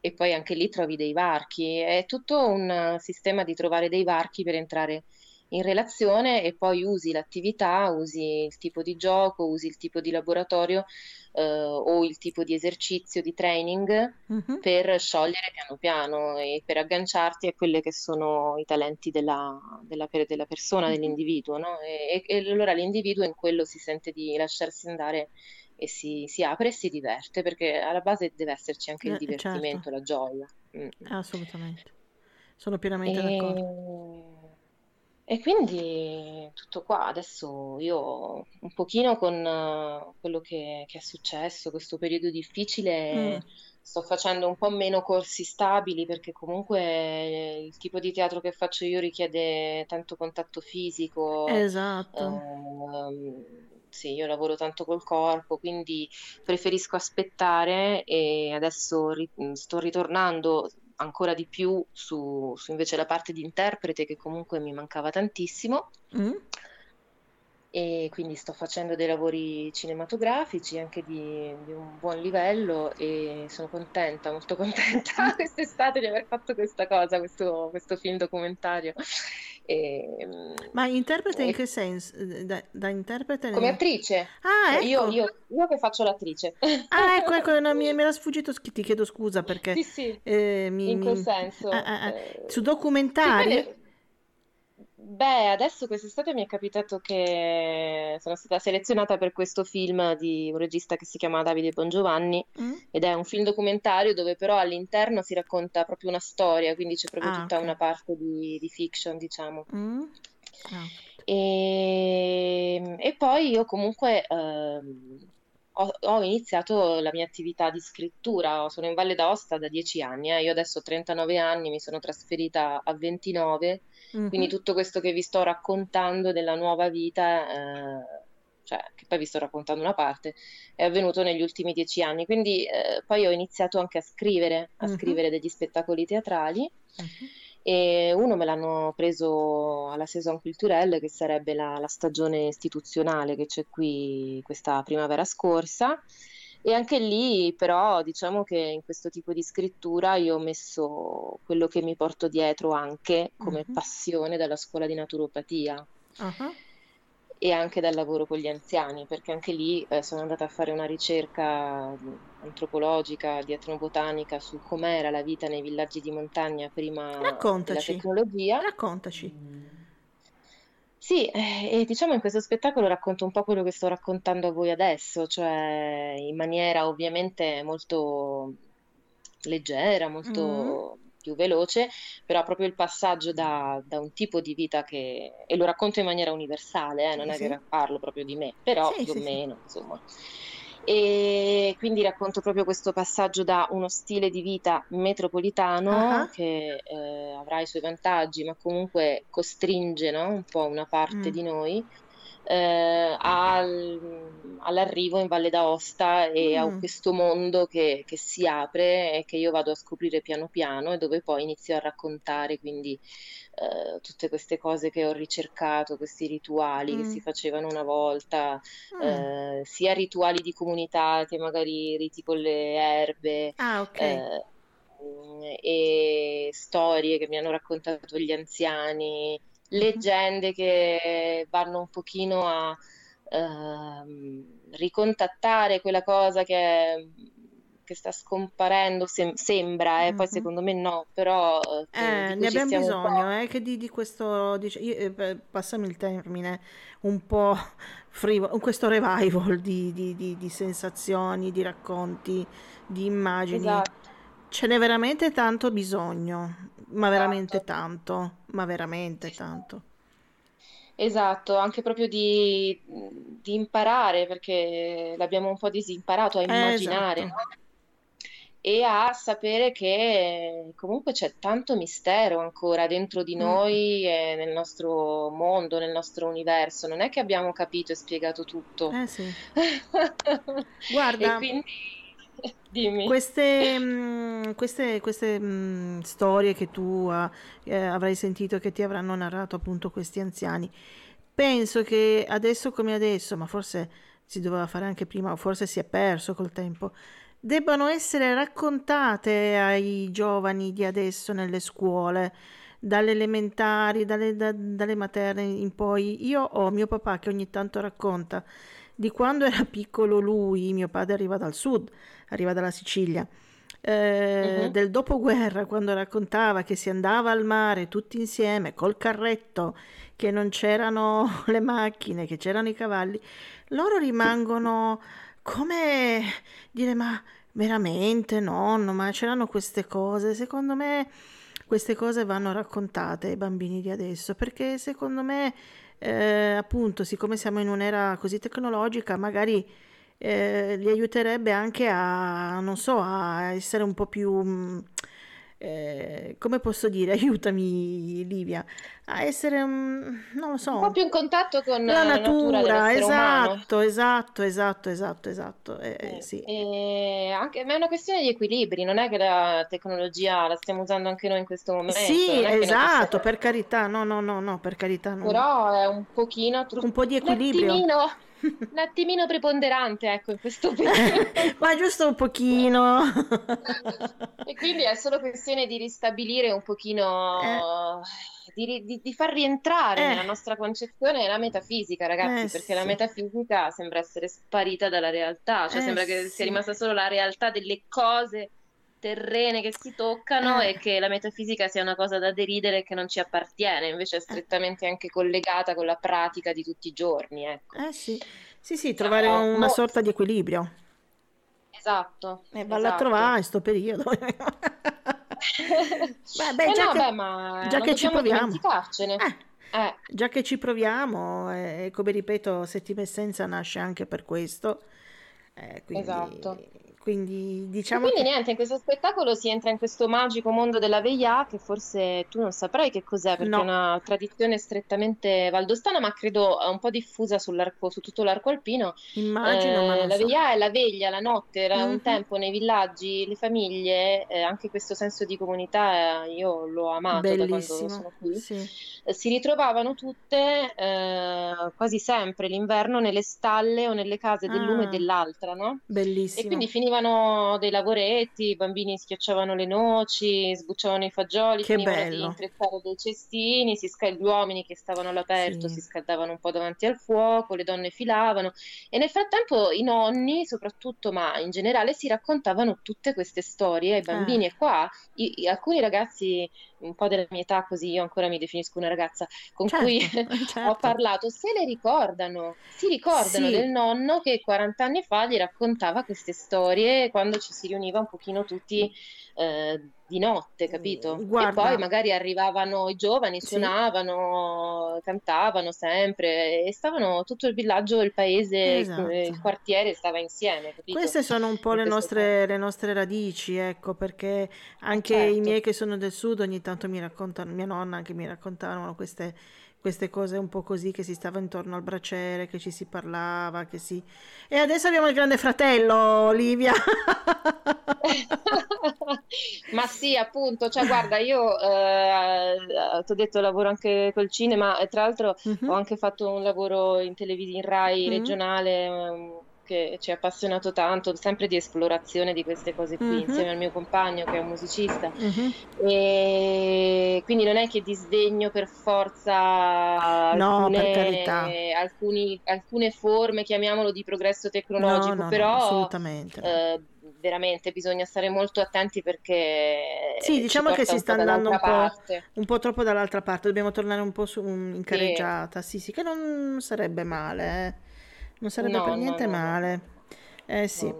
[SPEAKER 2] e poi anche lì trovi dei varchi. È tutto un eh, sistema di trovare dei varchi per entrare in relazione e poi usi l'attività, usi il tipo di gioco, usi il tipo di laboratorio eh, o il tipo di esercizio, di training
[SPEAKER 1] Mhm.
[SPEAKER 2] per sciogliere piano piano e per agganciarti a quelli che sono i talenti della, della della persona,
[SPEAKER 1] Mhm.
[SPEAKER 2] dell'individuo, no? E, e- e allora l'individuo in quello si sente di lasciarsi andare e si, si apre e si diverte, perché alla base deve esserci anche il
[SPEAKER 1] Eh, certo,
[SPEAKER 2] divertimento, la gioia. Mm.
[SPEAKER 1] assolutamente. Sono pienamente d'accordo.
[SPEAKER 2] E, quindi tutto qua. Adesso io un pochino con eh, quello che, che è successo, questo periodo
[SPEAKER 1] Mm.
[SPEAKER 2] difficile, sto facendo un po' meno corsi stabili perché comunque il tipo di teatro che faccio io richiede tanto contatto fisico.
[SPEAKER 1] Esatto.
[SPEAKER 2] ehm, sì, io lavoro tanto col corpo, quindi preferisco aspettare e adesso ri- sto ritornando ancora di più su, su invece la parte di interprete che comunque mi mancava tantissimo
[SPEAKER 1] Mm?
[SPEAKER 2] e quindi sto facendo dei lavori cinematografici anche di, di un buon livello e sono contenta, molto *laughs* contenta quest'estate di aver fatto questa cosa, questo, questo film documentario. E,
[SPEAKER 1] Ma interprete in
[SPEAKER 2] e
[SPEAKER 1] che senso? Da, da interprete
[SPEAKER 2] come
[SPEAKER 1] nel...
[SPEAKER 2] attrice,
[SPEAKER 1] Ah,
[SPEAKER 2] Cioè, io,
[SPEAKER 1] ecco.
[SPEAKER 2] io, io che faccio l'attrice.
[SPEAKER 1] Ah, ecco, ecco, no, mi, *laughs* mi era sfuggito, ti chiedo scusa perché
[SPEAKER 2] Sì, sì,
[SPEAKER 1] eh, mi,
[SPEAKER 2] in quel
[SPEAKER 1] mi-
[SPEAKER 2] senso.
[SPEAKER 1] ah, ah, ah.
[SPEAKER 2] eh,
[SPEAKER 1] Su documentari?
[SPEAKER 2] ne- Beh, adesso quest'estate mi è capitato che sono stata selezionata per questo film di un regista che si chiama Davide Bongiovanni
[SPEAKER 1] Mm?
[SPEAKER 2] ed è un film documentario dove però all'interno si racconta proprio una storia, quindi c'è proprio
[SPEAKER 1] Ah,
[SPEAKER 2] tutta
[SPEAKER 1] ok.
[SPEAKER 2] una parte di, di fiction, diciamo.
[SPEAKER 1] Mm? Ah,
[SPEAKER 2] E, e poi io comunque ehm, ho, ho iniziato la mia attività di scrittura, sono in Valle d'Aosta da 10 anni, eh. Io adesso ho 39 anni, mi sono trasferita a 29, quindi
[SPEAKER 1] mhm.
[SPEAKER 2] tutto questo che vi sto raccontando della nuova vita, eh, cioè che poi vi sto raccontando una parte, è avvenuto negli ultimi 10 anni, quindi eh, poi ho iniziato anche a scrivere, a
[SPEAKER 1] Mhm,
[SPEAKER 2] scrivere degli spettacoli teatrali.
[SPEAKER 1] mhm.
[SPEAKER 2] E uno me l'hanno preso alla Saison Culturelle, che sarebbe la, la stagione istituzionale che c'è qui questa primavera scorsa. E anche lì, però, diciamo che in questo tipo di scrittura io ho messo quello che mi porto dietro anche come
[SPEAKER 1] Mhm.
[SPEAKER 2] passione dalla scuola di naturopatia
[SPEAKER 1] Ah,
[SPEAKER 2] e anche dal lavoro con gli anziani, perché anche lì eh, sono andata a fare una ricerca antropologica, di etnobotanica su com'era la vita nei villaggi di montagna prima della
[SPEAKER 1] Raccontaci,
[SPEAKER 2] tecnologia.
[SPEAKER 1] raccontaci.
[SPEAKER 2] Sì, eh, e diciamo in questo spettacolo racconto un po' quello che sto raccontando a voi adesso, cioè in maniera ovviamente molto leggera,
[SPEAKER 1] Mm,
[SPEAKER 2] molto più veloce, però proprio il passaggio da, da un tipo di vita che, e lo racconto in maniera universale, eh, non
[SPEAKER 1] Sì,
[SPEAKER 2] è che
[SPEAKER 1] sì.
[SPEAKER 2] ra- parlo proprio di me, però
[SPEAKER 1] Sì,
[SPEAKER 2] più o meno, insomma. E quindi racconto proprio questo passaggio da uno stile di vita metropolitano
[SPEAKER 1] Ah,
[SPEAKER 2] che eh, avrà i suoi vantaggi, ma comunque costringe, no, un po' una parte
[SPEAKER 1] mm,
[SPEAKER 2] di noi eh, al- all'arrivo in Valle d'Aosta e a
[SPEAKER 1] mm,
[SPEAKER 2] questo mondo che, che si apre e che io vado a scoprire piano piano e dove poi inizio a raccontare quindi eh, tutte queste cose che ho ricercato, questi rituali che
[SPEAKER 1] mm,
[SPEAKER 2] si facevano una volta,
[SPEAKER 1] mm.
[SPEAKER 2] eh, sia rituali di comunità che magari riti con le erbe,
[SPEAKER 1] Ah, ok.
[SPEAKER 2] eh, e storie che mi hanno raccontato gli anziani leggende che vanno un pochino a ehm, ricontattare quella cosa che, che sta scomparendo, sem- sembra, eh, poi
[SPEAKER 1] Mhm.
[SPEAKER 2] secondo me no, però eh,
[SPEAKER 1] Eh, ne abbiamo bisogno, eh, che di, di questo, dice- io- eh, passami il termine, un po' *laughs* frivolo, questo revival di, di- di- di sensazioni, di racconti, di immagini.
[SPEAKER 2] Esatto,
[SPEAKER 1] Ce n'è veramente tanto bisogno, ma veramente
[SPEAKER 2] esatto.
[SPEAKER 1] tanto, ma veramente tanto.
[SPEAKER 2] Esatto, anche proprio di, di imparare, perché l'abbiamo un po' disimparato a
[SPEAKER 1] Eh,
[SPEAKER 2] immaginare,
[SPEAKER 1] esatto.
[SPEAKER 2] no? E a sapere che comunque c'è tanto mistero ancora dentro di
[SPEAKER 1] Mm.
[SPEAKER 2] noi e nel nostro mondo, nel nostro universo. Non è che abbiamo capito e spiegato tutto.
[SPEAKER 1] Eh sì. *laughs*
[SPEAKER 2] E
[SPEAKER 1] Guarda,
[SPEAKER 2] quindi *laughs* dimmi.
[SPEAKER 1] queste, mm, queste, queste, mm, storie che tu ah, eh, avrai sentito che ti avranno narrato appunto questi anziani, penso che adesso come adesso, ma forse si doveva fare anche prima, o forse si è perso col tempo, debbano essere raccontate ai giovani di adesso nelle scuole, dalle elementari, dalle, da- dalle materne in poi. Io ho mio papà che ogni tanto racconta di quando era piccolo lui, mio padre arriva dal sud, arriva dalla Sicilia, eh,
[SPEAKER 2] Mhm.
[SPEAKER 1] del dopoguerra, quando raccontava che si andava al mare tutti insieme col carretto, che non c'erano *laughs* le macchine, che c'erano i cavalli, loro rimangono come dire, ma veramente nonno, ma c'erano queste cose. Secondo me queste cose vanno raccontate ai bambini di adesso, perché secondo me, eh, appunto, siccome siamo in un'era così tecnologica, magari eh, li aiuterebbe anche a, non so, a essere un po' più, mm, eh, come posso dire, *laughs* aiutami Livia, a essere, mm, non lo
[SPEAKER 2] Un
[SPEAKER 1] so,
[SPEAKER 2] po' più in contatto con
[SPEAKER 1] la
[SPEAKER 2] natura
[SPEAKER 1] natura,
[SPEAKER 2] umano.
[SPEAKER 1] esatto, esatto, esatto, esatto, esatto, eh, eh,
[SPEAKER 2] Eh,
[SPEAKER 1] sì.
[SPEAKER 2] anche, ma è una questione di equilibri, non è che la tecnologia la stiamo usando anche noi in questo momento,
[SPEAKER 1] Sì, esatto,
[SPEAKER 2] possiamo,
[SPEAKER 1] per carità, no, no, no, no, per carità, non...
[SPEAKER 2] però è un pochino, tro-
[SPEAKER 1] un po' di
[SPEAKER 2] un
[SPEAKER 1] equilibrio.
[SPEAKER 2] attimino, un attimino preponderante, ecco, in questo *laughs* periodo.
[SPEAKER 1] Ma giusto un pochino.
[SPEAKER 2] E quindi è solo questione di ristabilire un
[SPEAKER 1] Eh,
[SPEAKER 2] pochino, di, ri- di- di far rientrare nella
[SPEAKER 1] eh,
[SPEAKER 2] nostra concezione la metafisica, ragazzi,
[SPEAKER 1] eh
[SPEAKER 2] perché la
[SPEAKER 1] sì,
[SPEAKER 2] metafisica sembra essere sparita dalla realtà, cioè
[SPEAKER 1] eh
[SPEAKER 2] sembra che sia
[SPEAKER 1] sì,
[SPEAKER 2] rimasta solo la realtà delle cose terrene che si toccano
[SPEAKER 1] eh,
[SPEAKER 2] e che la metafisica sia una cosa da deridere che non ci appartiene, invece è
[SPEAKER 1] eh,
[SPEAKER 2] strettamente anche collegata con la pratica di tutti i giorni, ecco.
[SPEAKER 1] eh sì, sì, sì, trovare
[SPEAKER 2] Siamo
[SPEAKER 1] una
[SPEAKER 2] mo-
[SPEAKER 1] sorta di equilibrio.
[SPEAKER 2] Esatto,
[SPEAKER 1] E valla a
[SPEAKER 2] esatto.
[SPEAKER 1] trovare in sto periodo. *laughs* Beh, beh,
[SPEAKER 2] Eh
[SPEAKER 1] già
[SPEAKER 2] no,
[SPEAKER 1] che,
[SPEAKER 2] beh, ma
[SPEAKER 1] già che ci proviamo, eh,
[SPEAKER 2] Eh,
[SPEAKER 1] già che ci proviamo, eh, come ripeto, Settima Essenza nasce anche per questo, eh,
[SPEAKER 2] esatto.
[SPEAKER 1] Quindi, quindi
[SPEAKER 2] E
[SPEAKER 1] diciamo
[SPEAKER 2] quindi
[SPEAKER 1] che...
[SPEAKER 2] niente, in questo spettacolo si entra in questo magico mondo della veillà che forse tu non saprai che cos'è perché è
[SPEAKER 1] No,
[SPEAKER 2] una tradizione strettamente valdostana, ma credo eh, un po' diffusa sull'arco, su tutto l'arco alpino.
[SPEAKER 1] immagino, ma
[SPEAKER 2] Eh, la
[SPEAKER 1] so.
[SPEAKER 2] veillà è la veglia, la notte, era un
[SPEAKER 1] Mhm,
[SPEAKER 2] tempo nei villaggi, le famiglie, eh, anche questo senso di comunità, eh, io l'ho amato da quando
[SPEAKER 1] Bellissimo,
[SPEAKER 2] sono qui.
[SPEAKER 1] sì.
[SPEAKER 2] eh, Si ritrovavano tutte eh, quasi sempre l'inverno nelle stalle o nelle case dell'uno e
[SPEAKER 1] Ah,
[SPEAKER 2] dell'altra, no? E quindi
[SPEAKER 1] bellissimo.
[SPEAKER 2] Finivano dei lavoretti, i bambini schiacciavano le noci, sbucciavano i fagioli,
[SPEAKER 1] Che
[SPEAKER 2] finivano di
[SPEAKER 1] bello.
[SPEAKER 2] intrezzare dei cestini, si sca- gli uomini che stavano all'aperto si
[SPEAKER 1] Sì.
[SPEAKER 2] scaldavano un po' davanti al fuoco, le donne filavano e nel frattempo i nonni, soprattutto, ma in generale, si raccontavano tutte queste storie ai
[SPEAKER 1] Eh,
[SPEAKER 2] bambini e qua i- alcuni ragazzi un po' della mia età, così io ancora mi definisco una ragazza, con cui
[SPEAKER 1] certo, *laughs* *laughs*
[SPEAKER 2] ho
[SPEAKER 1] certo.
[SPEAKER 2] parlato, se le ricordano, si ricordano del
[SPEAKER 1] Sì,
[SPEAKER 2] nonno che 40 anni fa gli raccontava queste storie quando ci si riuniva un pochino tutti eh, di notte, capito? E poi
[SPEAKER 1] guarda,
[SPEAKER 2] magari arrivavano i giovani,
[SPEAKER 1] sì,
[SPEAKER 2] suonavano, cantavano sempre e stavano tutto il villaggio, il paese, il
[SPEAKER 1] esatto.
[SPEAKER 2] quartiere stava insieme, capito?
[SPEAKER 1] Queste sono un po' le nostre, le nostre radici, ecco, perché anche i
[SPEAKER 2] Certo.
[SPEAKER 1] miei che sono del sud ogni tanto mi raccontano, mia nonna anche mi raccontavano queste, queste cose un po' così, che si stava intorno al braciere, che ci si parlava, che si... E adesso abbiamo il grande fratello, Olivia. *laughs* *laughs*
[SPEAKER 2] Ma sì, appunto, cioè guarda, io eh, ti ho detto lavoro anche col cinema e tra l'altro ho
[SPEAKER 1] Mhm,
[SPEAKER 2] anche fatto un lavoro in televisione, in Rai
[SPEAKER 1] mm,
[SPEAKER 2] regionale, ehm, che ci ha appassionato tanto, sempre di esplorazione di queste cose qui,
[SPEAKER 1] Mhm,
[SPEAKER 2] insieme al mio compagno che è un musicista.
[SPEAKER 1] mhm.
[SPEAKER 2] E quindi non è che disdegno per forza
[SPEAKER 1] No, per
[SPEAKER 2] alcune,
[SPEAKER 1] carità.
[SPEAKER 2] alcuni- alcune forme, chiamiamolo di progresso
[SPEAKER 1] No,
[SPEAKER 2] tecnologico,
[SPEAKER 1] no, no,
[SPEAKER 2] però
[SPEAKER 1] assolutamente
[SPEAKER 2] eh, veramente bisogna stare molto attenti perché
[SPEAKER 1] Sì,
[SPEAKER 2] ci
[SPEAKER 1] diciamo che si
[SPEAKER 2] un
[SPEAKER 1] sta andando un po', un po' troppo dall'altra parte, dobbiamo tornare un po' su, in
[SPEAKER 2] Sì,
[SPEAKER 1] carreggiata. Sì, sì, che non sarebbe male, eh. Non sarebbe per
[SPEAKER 2] no, no,
[SPEAKER 1] niente
[SPEAKER 2] no, no,
[SPEAKER 1] male. Eh sì.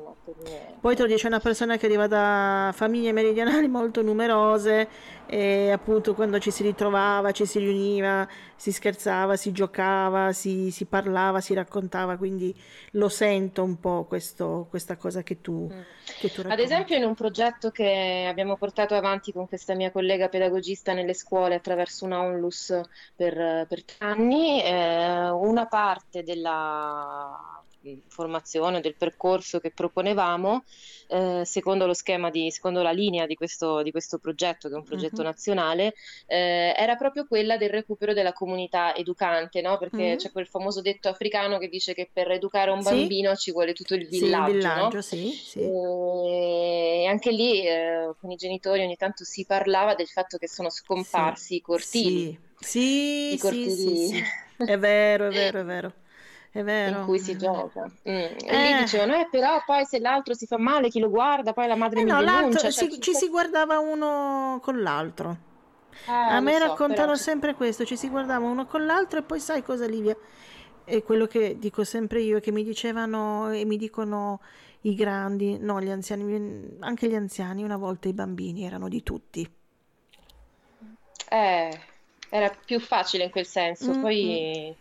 [SPEAKER 1] Poi te lo dice una persona che arriva da famiglie meridionali *laughs* molto numerose e appunto quando ci si ritrovava, ci si riuniva, si scherzava, si giocava, si, si parlava, si raccontava, quindi lo sento un po' questo, questa cosa che tu,
[SPEAKER 2] Mm.
[SPEAKER 1] che tu
[SPEAKER 2] Ad esempio, in un progetto che abbiamo portato avanti con questa mia collega pedagogista nelle scuole attraverso una onlus per, per anni, eh, una parte della formazione, del percorso che proponevamo, eh, secondo lo schema di, secondo la linea di questo, di questo progetto, che è un progetto
[SPEAKER 1] Mhm.
[SPEAKER 2] nazionale, eh, era proprio quella del recupero della comunità educante, no? Perché
[SPEAKER 1] Mhm.
[SPEAKER 2] c'è quel famoso detto africano che dice che per educare un
[SPEAKER 1] Sì,
[SPEAKER 2] bambino ci vuole tutto il
[SPEAKER 1] sì, il
[SPEAKER 2] villaggio, no?
[SPEAKER 1] villaggio, sì, sì.
[SPEAKER 2] E anche lì eh, con i genitori ogni tanto si parlava del fatto che sono
[SPEAKER 1] Sì,
[SPEAKER 2] scomparsi i cortili,
[SPEAKER 1] sì,
[SPEAKER 2] i
[SPEAKER 1] sì, sì, sì,
[SPEAKER 2] cortili
[SPEAKER 1] sì. *laughs* È vero, è vero, è vero,
[SPEAKER 2] in cui si
[SPEAKER 1] Eh,
[SPEAKER 2] gioca. Mm. E lì
[SPEAKER 1] eh,
[SPEAKER 2] dicevano, eh, però poi se l'altro si fa male, chi lo guarda? Poi la madre
[SPEAKER 1] eh
[SPEAKER 2] mi
[SPEAKER 1] no,
[SPEAKER 2] denuncia. Cioè,
[SPEAKER 1] si-
[SPEAKER 2] ci
[SPEAKER 1] si guardava uno con l'altro. A
[SPEAKER 2] Eh, lo
[SPEAKER 1] me
[SPEAKER 2] so, però
[SPEAKER 1] raccontano
[SPEAKER 2] ci-
[SPEAKER 1] sempre questo, ci si guardava uno con l'altro e poi sai cosa, Livia? È quello che dico sempre io, che mi dicevano e mi dicono i grandi, no, gli anziani, anche gli anziani, una volta i bambini erano di tutti.
[SPEAKER 2] eh, era più facile in quel senso.
[SPEAKER 1] Mm, mm,
[SPEAKER 2] Poi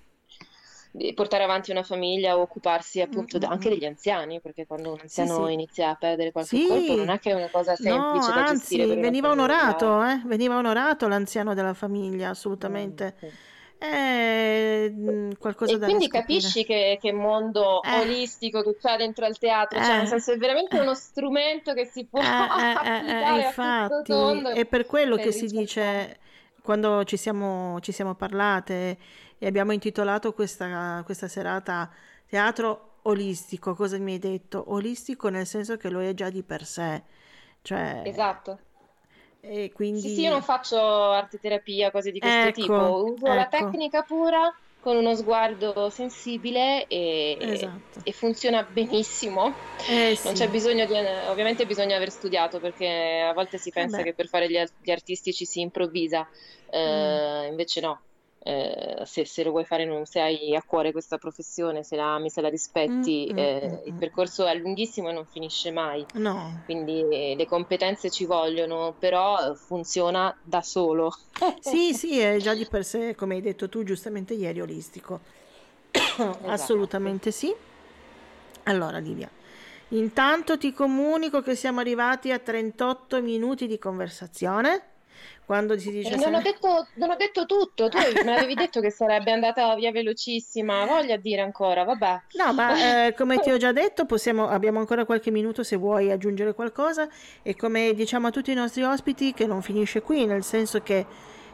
[SPEAKER 2] portare avanti una famiglia o occuparsi appunto
[SPEAKER 1] mm,
[SPEAKER 2] da- anche degli anziani, perché quando un
[SPEAKER 1] Sì,
[SPEAKER 2] anziano
[SPEAKER 1] sì.
[SPEAKER 2] inizia a perdere qualche colpo non
[SPEAKER 1] Sì,
[SPEAKER 2] è che è una cosa
[SPEAKER 1] no,
[SPEAKER 2] semplice da gestire
[SPEAKER 1] anzi, veniva onorato, eh? Veniva onorato l'anziano della famiglia, assolutamente.
[SPEAKER 2] sì.
[SPEAKER 1] È mm, qualcosa
[SPEAKER 2] E
[SPEAKER 1] da
[SPEAKER 2] quindi
[SPEAKER 1] riscoprire.
[SPEAKER 2] capisci che, che mondo
[SPEAKER 1] Eh,
[SPEAKER 2] olistico che c'è dentro al teatro, cioè nel
[SPEAKER 1] eh,
[SPEAKER 2] senso è veramente
[SPEAKER 1] eh.
[SPEAKER 2] uno strumento che si può
[SPEAKER 1] Eh, eh, eh, eh,
[SPEAKER 2] applicare
[SPEAKER 1] infatti, è per quello
[SPEAKER 2] per
[SPEAKER 1] che si dice, quando ci siamo, ci siamo parlate e abbiamo intitolato questa, questa serata Teatro Olistico, cosa mi hai detto? Olistico nel senso che lo è già di per sé, cioè,
[SPEAKER 2] Esatto.
[SPEAKER 1] e
[SPEAKER 2] Sì, sì, io non
[SPEAKER 1] quindi,
[SPEAKER 2] faccio arte terapia, cose di questo tipo,
[SPEAKER 1] ecco,
[SPEAKER 2] uso la
[SPEAKER 1] ecco,
[SPEAKER 2] tecnica pura con uno sguardo sensibile e,
[SPEAKER 1] esatto.
[SPEAKER 2] e funziona benissimo.
[SPEAKER 1] Eh
[SPEAKER 2] Non c'è
[SPEAKER 1] sì,
[SPEAKER 2] bisogno di, ovviamente bisogna aver studiato perché a volte si
[SPEAKER 1] eh
[SPEAKER 2] pensa
[SPEAKER 1] beh,
[SPEAKER 2] che per fare gli, gli artisti ci si improvvisa,
[SPEAKER 1] mm,
[SPEAKER 2] eh, invece no. Eh, se, se lo vuoi fare, non- se hai a cuore questa professione, se la ami, se la rispetti,
[SPEAKER 1] mm,
[SPEAKER 2] eh,
[SPEAKER 1] mm,
[SPEAKER 2] il
[SPEAKER 1] mm.
[SPEAKER 2] percorso è lunghissimo e non finisce mai.
[SPEAKER 1] No.
[SPEAKER 2] Quindi eh, le competenze ci vogliono, però funziona da solo. *laughs*
[SPEAKER 1] Sì, *laughs* sì, è già di per sé, come hai detto tu giustamente ieri, olistico.
[SPEAKER 2] Esatto.
[SPEAKER 1] Assolutamente sì. Allora, Livia, intanto ti comunico che siamo arrivati a 38 minuti di conversazione. Quando si dice
[SPEAKER 2] non ho
[SPEAKER 1] se-
[SPEAKER 2] detto, non ho detto tutto, tu mi avevi detto che sarebbe andata via velocissima, voglia dire ancora, vabbè.
[SPEAKER 1] No, ma *laughs* eh, come ti ho già detto, possiamo, abbiamo ancora qualche minuto se vuoi aggiungere qualcosa e come diciamo a tutti i nostri ospiti che non finisce qui, nel senso che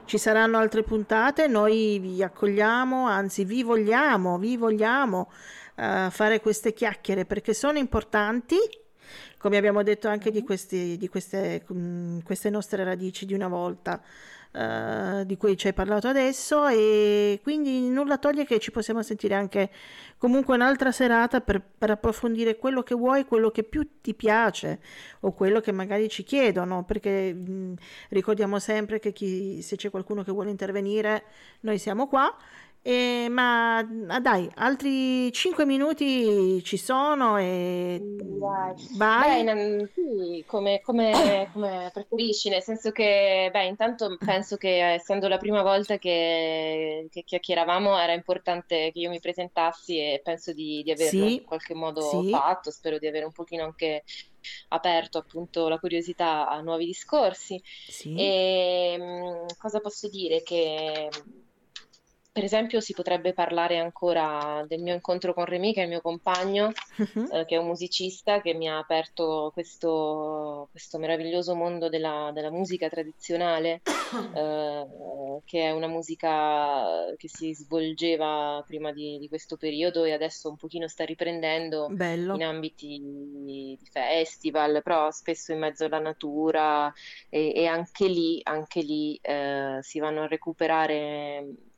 [SPEAKER 1] ci saranno altre puntate, noi vi accogliamo, anzi vi vogliamo, vi vogliamo eh, fare queste chiacchiere perché sono importanti, come abbiamo detto anche di, questi, di queste, mm, queste nostre radici di una volta eh, di cui ci hai parlato adesso e quindi nulla toglie che ci possiamo sentire anche comunque un'altra serata per, per approfondire quello che vuoi, quello che più ti piace o quello che magari ci chiedono, perché mh, ricordiamo sempre che chi, se c'è qualcuno che vuole intervenire, noi siamo qua. E, ma ah, dai, altri 5 minuti ci sono e.
[SPEAKER 2] Beh,
[SPEAKER 1] vai.
[SPEAKER 2] in- sì, come, come- come preferisci, nel senso che, beh, intanto penso che essendo la prima volta che, che chiacchieravamo era importante che io mi presentassi e penso di, di averlo
[SPEAKER 1] Sì,
[SPEAKER 2] in qualche modo
[SPEAKER 1] sì,
[SPEAKER 2] fatto, spero di avere un pochino anche aperto appunto la curiosità a nuovi discorsi.
[SPEAKER 1] sì.
[SPEAKER 2] E mm, cosa posso dire? Che per esempio, si potrebbe parlare ancora del mio incontro con Remy, che è il mio compagno, uh-huh. eh, che è un musicista che mi ha aperto questo, questo meraviglioso mondo della, della musica tradizionale, *coughs* eh, che è una musica che si svolgeva prima di, di, questo periodo e adesso un pochino sta riprendendo
[SPEAKER 1] Bello.
[SPEAKER 2] in ambiti di festival, però spesso in mezzo alla natura e, e anche lì, anche lì eh, si vanno a recuperare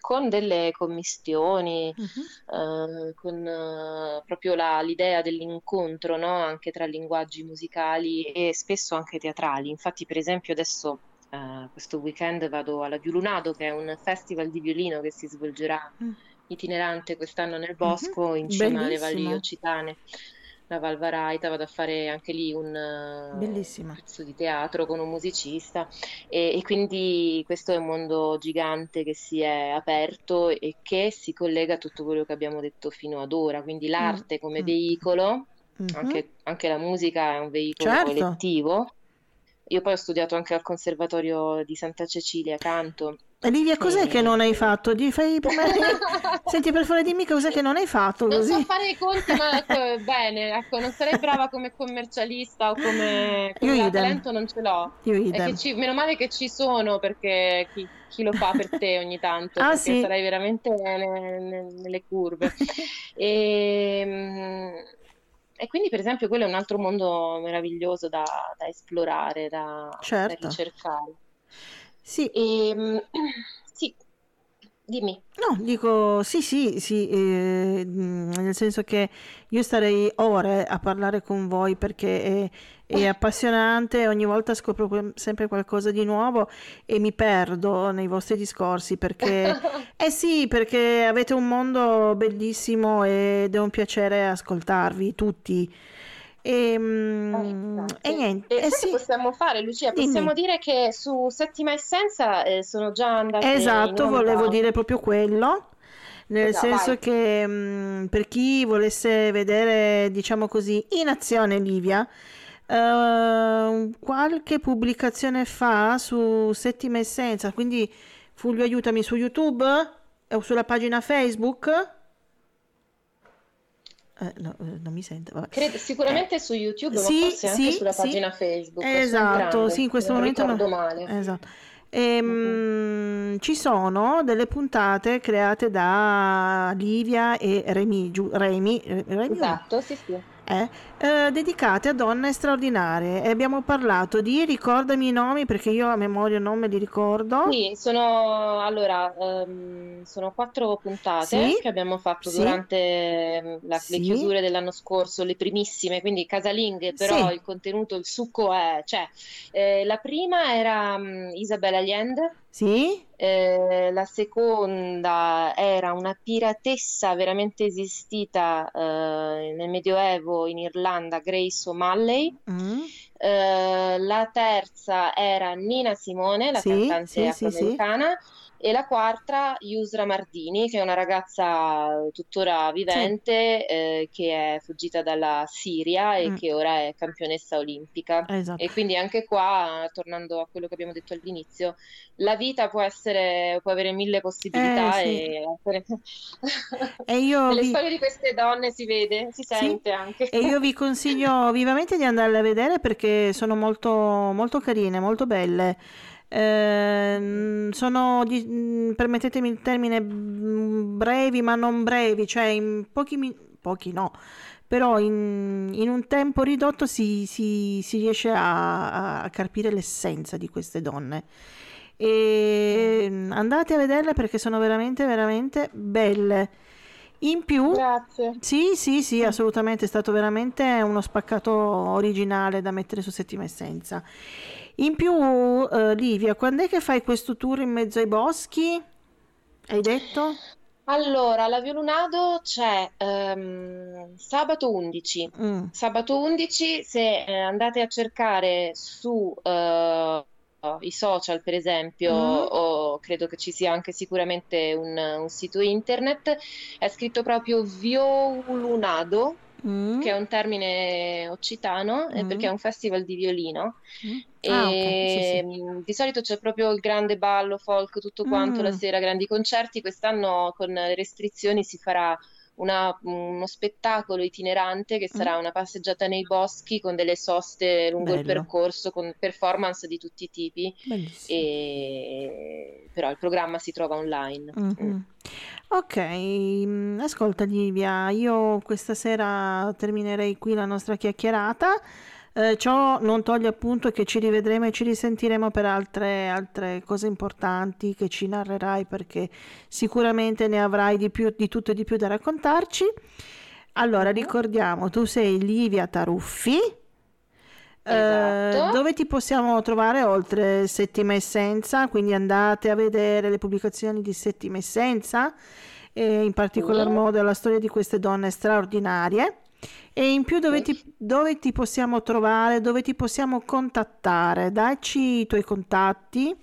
[SPEAKER 2] con delle commistioni, uh-huh. eh, con eh, proprio la, l'idea dell'incontro no? anche tra linguaggi musicali e spesso anche teatrali. Infatti, per esempio, adesso eh, questo weekend vado alla Violunado, che è un festival di violino che si svolgerà mm. itinerante quest'anno nel bosco, uh-huh. in cima alle valli occitane la Valvaraita, vado a fare anche lì un
[SPEAKER 1] Bellissima.
[SPEAKER 2] pezzo di teatro con un musicista e, e, quindi questo è un mondo gigante che si è aperto e che si collega a tutto quello che abbiamo detto fino ad ora, quindi l'arte mm. come mm. veicolo, mm-hmm. anche, anche, la musica è un veicolo certo. collettivo. Io poi ho studiato anche al Conservatorio di Santa Cecilia, canto,
[SPEAKER 1] Livia, cos'è sì. che non hai fatto? Di, fai. *laughs* Senti, per favore, dimmi cos'è che non hai fatto.
[SPEAKER 2] Non
[SPEAKER 1] così.
[SPEAKER 2] so fare i conti, ma ecco, bene, ecco, non sarei brava come commercialista o come, come talento, non ce l'ho.
[SPEAKER 1] Io
[SPEAKER 2] ci... Meno male che ci sono perché chi, chi lo fa per te ogni tanto, *laughs* ah, perché sì? sarei veramente nelle, nelle curve. e, *laughs* ehm, e, quindi, per esempio, quello è un altro mondo meraviglioso da, da esplorare, da, certo. da ricercare.
[SPEAKER 1] Sì.
[SPEAKER 2] E, ehm, *clears throat* sì, dimmi.
[SPEAKER 1] No, dico sì, sì, sì, eh, nel senso che io starei ore a parlare con voi perché è, è appassionante, ogni volta scopro sempre qualcosa di nuovo e mi perdo nei vostri discorsi perché, *laughs* eh sì, perché avete un mondo bellissimo ed è un piacere ascoltarvi tutti. E, ehm, eh, e niente.
[SPEAKER 2] E
[SPEAKER 1] eh, sì.
[SPEAKER 2] possiamo fare, Lucia? Possiamo Dimmi. dire che su Settima Essenza eh, sono già andate
[SPEAKER 1] Esatto, volevo dire proprio quello. Nel esatto, senso vai. che mh, mm, per chi volesse vedere, diciamo così, in azione Livia, Uh, qualche pubblicazione fa su Settima Essenza, quindi Fulvio aiutami su YouTube o sulla pagina Facebook eh, no, eh, non mi sente.
[SPEAKER 2] Credo, sicuramente eh, su YouTube, sì, ma forse sì, anche sulla pagina Facebook.
[SPEAKER 1] Esatto, sì, in questo
[SPEAKER 2] non
[SPEAKER 1] momento
[SPEAKER 2] ricordo no. male.
[SPEAKER 1] Esatto. Ehm, mm-hmm. Ci sono delle puntate create da Livia e Remi, Giu, Remi,
[SPEAKER 2] Remi esatto, sì, sì
[SPEAKER 1] eh, eh, dedicate a donne straordinarie e abbiamo parlato di ricordami i nomi perché io a memoria non me li ricordo.
[SPEAKER 2] Sì, sono allora um, sono quattro puntate sì? che abbiamo fatto sì? durante ehm, la, sì? le chiusure dell'anno scorso, le primissime, quindi casalinghe, però il contenuto, il succo è, cioè, eh, la prima era um, Isabella Allende
[SPEAKER 1] sì.
[SPEAKER 2] Eh, la seconda era una piratessa veramente esistita eh, nel Medioevo in Irlanda, Grace O'Malley. Mm. Eh, la terza era Nina Simone, la sì, cantante sì, afroamericana. Sì, e la quarta Yusra Mardini, che è una ragazza tuttora vivente sì. eh, che è fuggita dalla Siria e mm. che ora è campionessa olimpica.
[SPEAKER 1] Esatto.
[SPEAKER 2] E quindi anche qua, tornando a quello che abbiamo detto all'inizio, la vita può essere, può avere mille possibilità eh, sì. e, e io *laughs* le vi... storie di queste donne si vede, si sente sì. anche.
[SPEAKER 1] E io vi consiglio vivamente di andarle a vedere perché sono molto, molto carine, molto belle. Eh, sono, di, mm, permettetemi il termine, mm, brevi ma non brevi, cioè in pochi, pochi no, però in, in un tempo ridotto si, si, si riesce a, a, carpire l'essenza di queste donne. E mm, andate a vederle perché sono veramente, veramente belle. In più,
[SPEAKER 2] Grazie.
[SPEAKER 1] sì, sì, sì, assolutamente, è stato veramente uno spaccato originale da mettere su Settima Essenza. In più, uh, Livia, quando è che fai questo tour in mezzo ai boschi? Hai detto?
[SPEAKER 2] Allora, la Violunado c'è um, sabato 11. Mm. Sabato 11, se eh, andate a cercare su uh, i social, per esempio, mm. o credo che ci sia anche sicuramente un, un sito internet, è scritto proprio Violunado mm. che è un termine occitano, mm. perché è un festival di violino. Mm. E ah, okay. sì, sì. Ehm, di solito c'è proprio il grande ballo folk, tutto quanto la mm. sera, grandi concerti. Quest'anno con le restrizioni si farà una, uno spettacolo itinerante che sarà mm. una passeggiata nei boschi con delle soste lungo Bello. il percorso, con performance di tutti i tipi. E... Però il programma si trova online. Mm-hmm. Mm.
[SPEAKER 1] Ok, mm, ascolta Livia, io questa sera terminerei qui la nostra chiacchierata. Eh, ciò non toglie appunto che ci rivedremo e ci risentiremo per altre, altre cose importanti che ci narrerai perché sicuramente ne avrai di, più, di tutto e di più da raccontarci. Allora, mhm. ricordiamo, tu sei Livia Taruffi. Eh, esatto. Eh, dove ti possiamo trovare oltre Settima Essenza? Quindi andate a vedere le pubblicazioni di Settima Essenza e in particolar modo la storia di queste donne straordinarie. E in più dove ti, dove ti possiamo trovare, dove ti possiamo contattare? Dacci i tuoi contatti.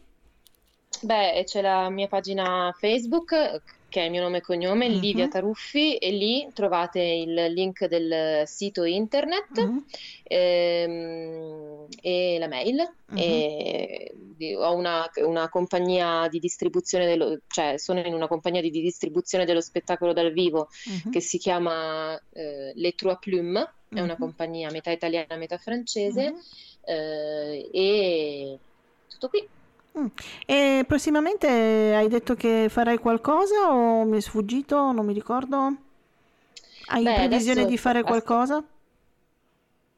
[SPEAKER 2] Beh, c'è la mia pagina Facebook che è il mio nome e cognome, mm-hmm. Livia Taruffi, e lì trovate il link del sito internet mm-hmm. ehm, e la mail. Mm-hmm. E ho una, una, compagnia di distribuzione, dello, cioè sono in una compagnia di, di distribuzione dello spettacolo dal vivo mm-hmm. che si chiama eh, Les Trois Plumes, è una mm-hmm. compagnia metà italiana, metà francese, mm-hmm. eh, e tutto qui.
[SPEAKER 1] Mm. E prossimamente hai detto che farai qualcosa o mi è sfuggito? Non mi ricordo. Hai Beh, previsione di fare qualcosa?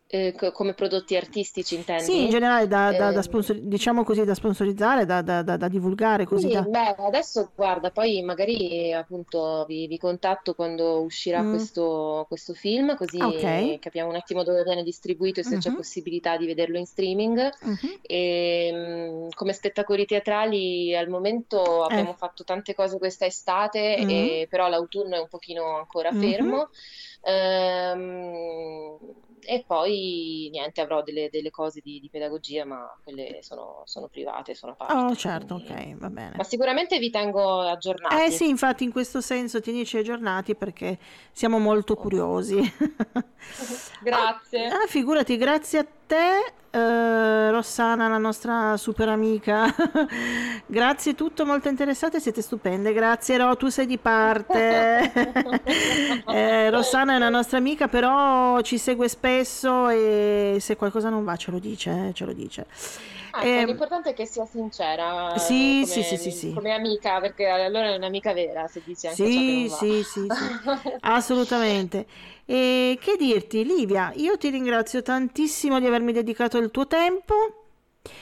[SPEAKER 2] Eh, come prodotti artistici intendi?
[SPEAKER 1] Sì, in generale da, da, da ehm. sponsor- diciamo così, da sponsorizzare, da, da divulgare così.
[SPEAKER 2] Sì, beh, adesso guarda, poi magari appunto vi, vi contatto quando uscirà mm. questo, questo, film, così okay. capiamo un attimo dove viene distribuito e se mm-hmm. c'è possibilità di vederlo in streaming. Mm-hmm. E, mm, come spettacoli teatrali al momento abbiamo eh. fatto tante cose questa estate, mm-hmm. e, però l'autunno è un pochino ancora mm-hmm. fermo. Ehm, e poi niente, avrò delle, delle cose di, di, pedagogia, ma quelle sono, sono private, sono a parte.
[SPEAKER 1] Oh, certo, quindi... ok, va bene.
[SPEAKER 2] Ma sicuramente vi tengo aggiornati.
[SPEAKER 1] Eh sì, infatti in questo senso tienici aggiornati perché siamo molto curiosi. *laughs* *laughs*
[SPEAKER 2] grazie.
[SPEAKER 1] Ah, figurati, grazie a te Uh, Rossana, la nostra super amica. *laughs* grazie, tutto molto interessante, siete stupende. Grazie, Ro, tu sei di parte. *laughs* eh, Rossana è una nostra amica, però ci segue spesso e se qualcosa non va ce lo dice, eh, ce lo dice.
[SPEAKER 2] Ah, eh, l'importante è che sia sincera
[SPEAKER 1] sì,
[SPEAKER 2] come,
[SPEAKER 1] sì, sì, sì.
[SPEAKER 2] come amica, perché allora è un'amica vera se dice anche
[SPEAKER 1] sì, sì, sì, sì, *laughs* assolutamente. E che dirti, Livia, io ti ringrazio tantissimo di avermi dedicato il tuo tempo.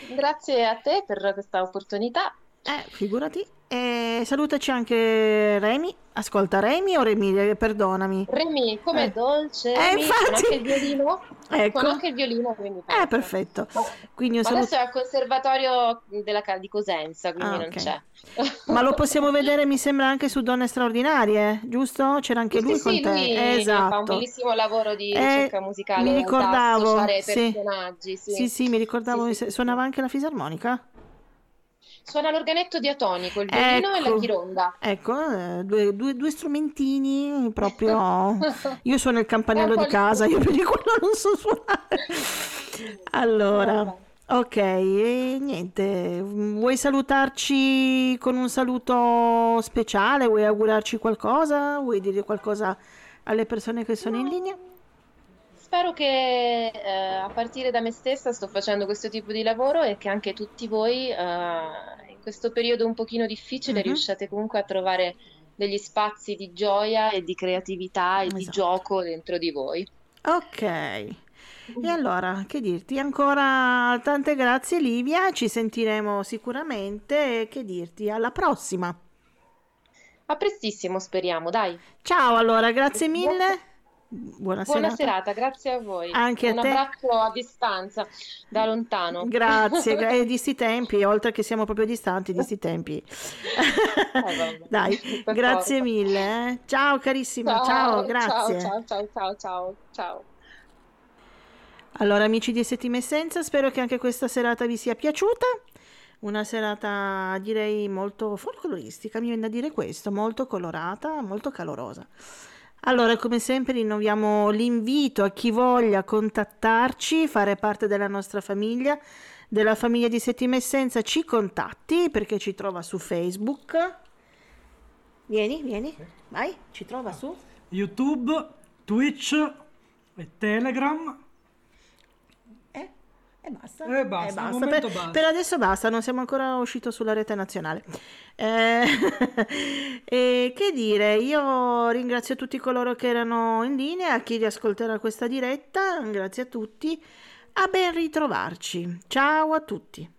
[SPEAKER 2] Grazie a te per questa opportunità.
[SPEAKER 1] Eh, figurati. E salutaci anche Remy. Ascolta, Remy o Remy? Eh, perdonami.
[SPEAKER 2] Remy, come eh. dolce. Eh, infatti. Con anche il violino. *laughs* Ecco. Con anche il violino, quindi
[SPEAKER 1] Eh, perfetto.
[SPEAKER 2] Quindi Ma salut- adesso è al conservatorio della, di Cosenza, quindi ah, non c'è.
[SPEAKER 1] Ma lo *laughs* possiamo vedere, mi sembra, anche su Donne Straordinarie, giusto? C'era anche
[SPEAKER 2] sì,
[SPEAKER 1] lui
[SPEAKER 2] sì,
[SPEAKER 1] con
[SPEAKER 2] lui
[SPEAKER 1] te.
[SPEAKER 2] Esatto. Fa un bellissimo lavoro di eh, ricerca musicale.
[SPEAKER 1] Mi ricordavo.
[SPEAKER 2] Sì. personaggi. Sì.
[SPEAKER 1] sì, sì, mi ricordavo. Suonava anche la fisarmonica?
[SPEAKER 2] Suona l'organetto diatonico, il violino ecco, e la ecco. chironda.
[SPEAKER 1] Ecco, eh, due, due, due, strumentini proprio... *laughs* Io suono il campanello di casa, io per quello non so suonare. *laughs* Allora, ok, e niente, vuoi salutarci con un saluto speciale? Vuoi augurarci qualcosa? Vuoi dire qualcosa alle persone che sono no. in linea?
[SPEAKER 2] Spero che eh, a partire da me stessa sto facendo questo tipo di lavoro e che anche tutti voi eh, in questo periodo un pochino difficile mm-hmm. riusciate comunque a trovare degli spazi di gioia e di creatività e esatto. di gioco dentro di voi.
[SPEAKER 1] Ok. E allora, che dirti? Ancora tante grazie Livia, ci sentiremo sicuramente. Che dirti? Alla prossima.
[SPEAKER 2] A prestissimo, speriamo, dai.
[SPEAKER 1] Ciao allora, grazie mille.
[SPEAKER 2] Buona, Buona serata. serata. grazie a voi.
[SPEAKER 1] Anche
[SPEAKER 2] Un
[SPEAKER 1] a te.
[SPEAKER 2] Abbraccio a distanza, da lontano.
[SPEAKER 1] Grazie, *laughs* e di sti tempi, oltre che siamo proprio distanti, di sti tempi. Eh, *laughs* Dai, grazie forza. mille. Eh. Ciao carissima, ciao, ciao grazie.
[SPEAKER 2] Ciao, ciao, ciao, ciao, ciao.
[SPEAKER 1] Allora amici di Settima Essenza, spero che anche questa serata vi sia piaciuta. Una serata direi molto folcloristica, mi viene da dire questo, molto colorata, molto calorosa. Allora, come sempre, rinnoviamo l'invito a chi voglia contattarci, fare parte della nostra famiglia, della famiglia di Settima Essenza, ci contatti perché ci trova su Facebook. Vieni, vieni, vai, ci trova su
[SPEAKER 3] YouTube, Twitch e Telegram.
[SPEAKER 1] Eh, e basta.
[SPEAKER 3] E basta,
[SPEAKER 1] e basta. Per, basta. per, adesso basta, non siamo ancora usciti sulla rete nazionale. Eh, *laughs* e che dire, io ringrazio tutti coloro che erano in linea, a chi riascolterà questa diretta, grazie a tutti. A ben ritrovarci. Ciao a tutti.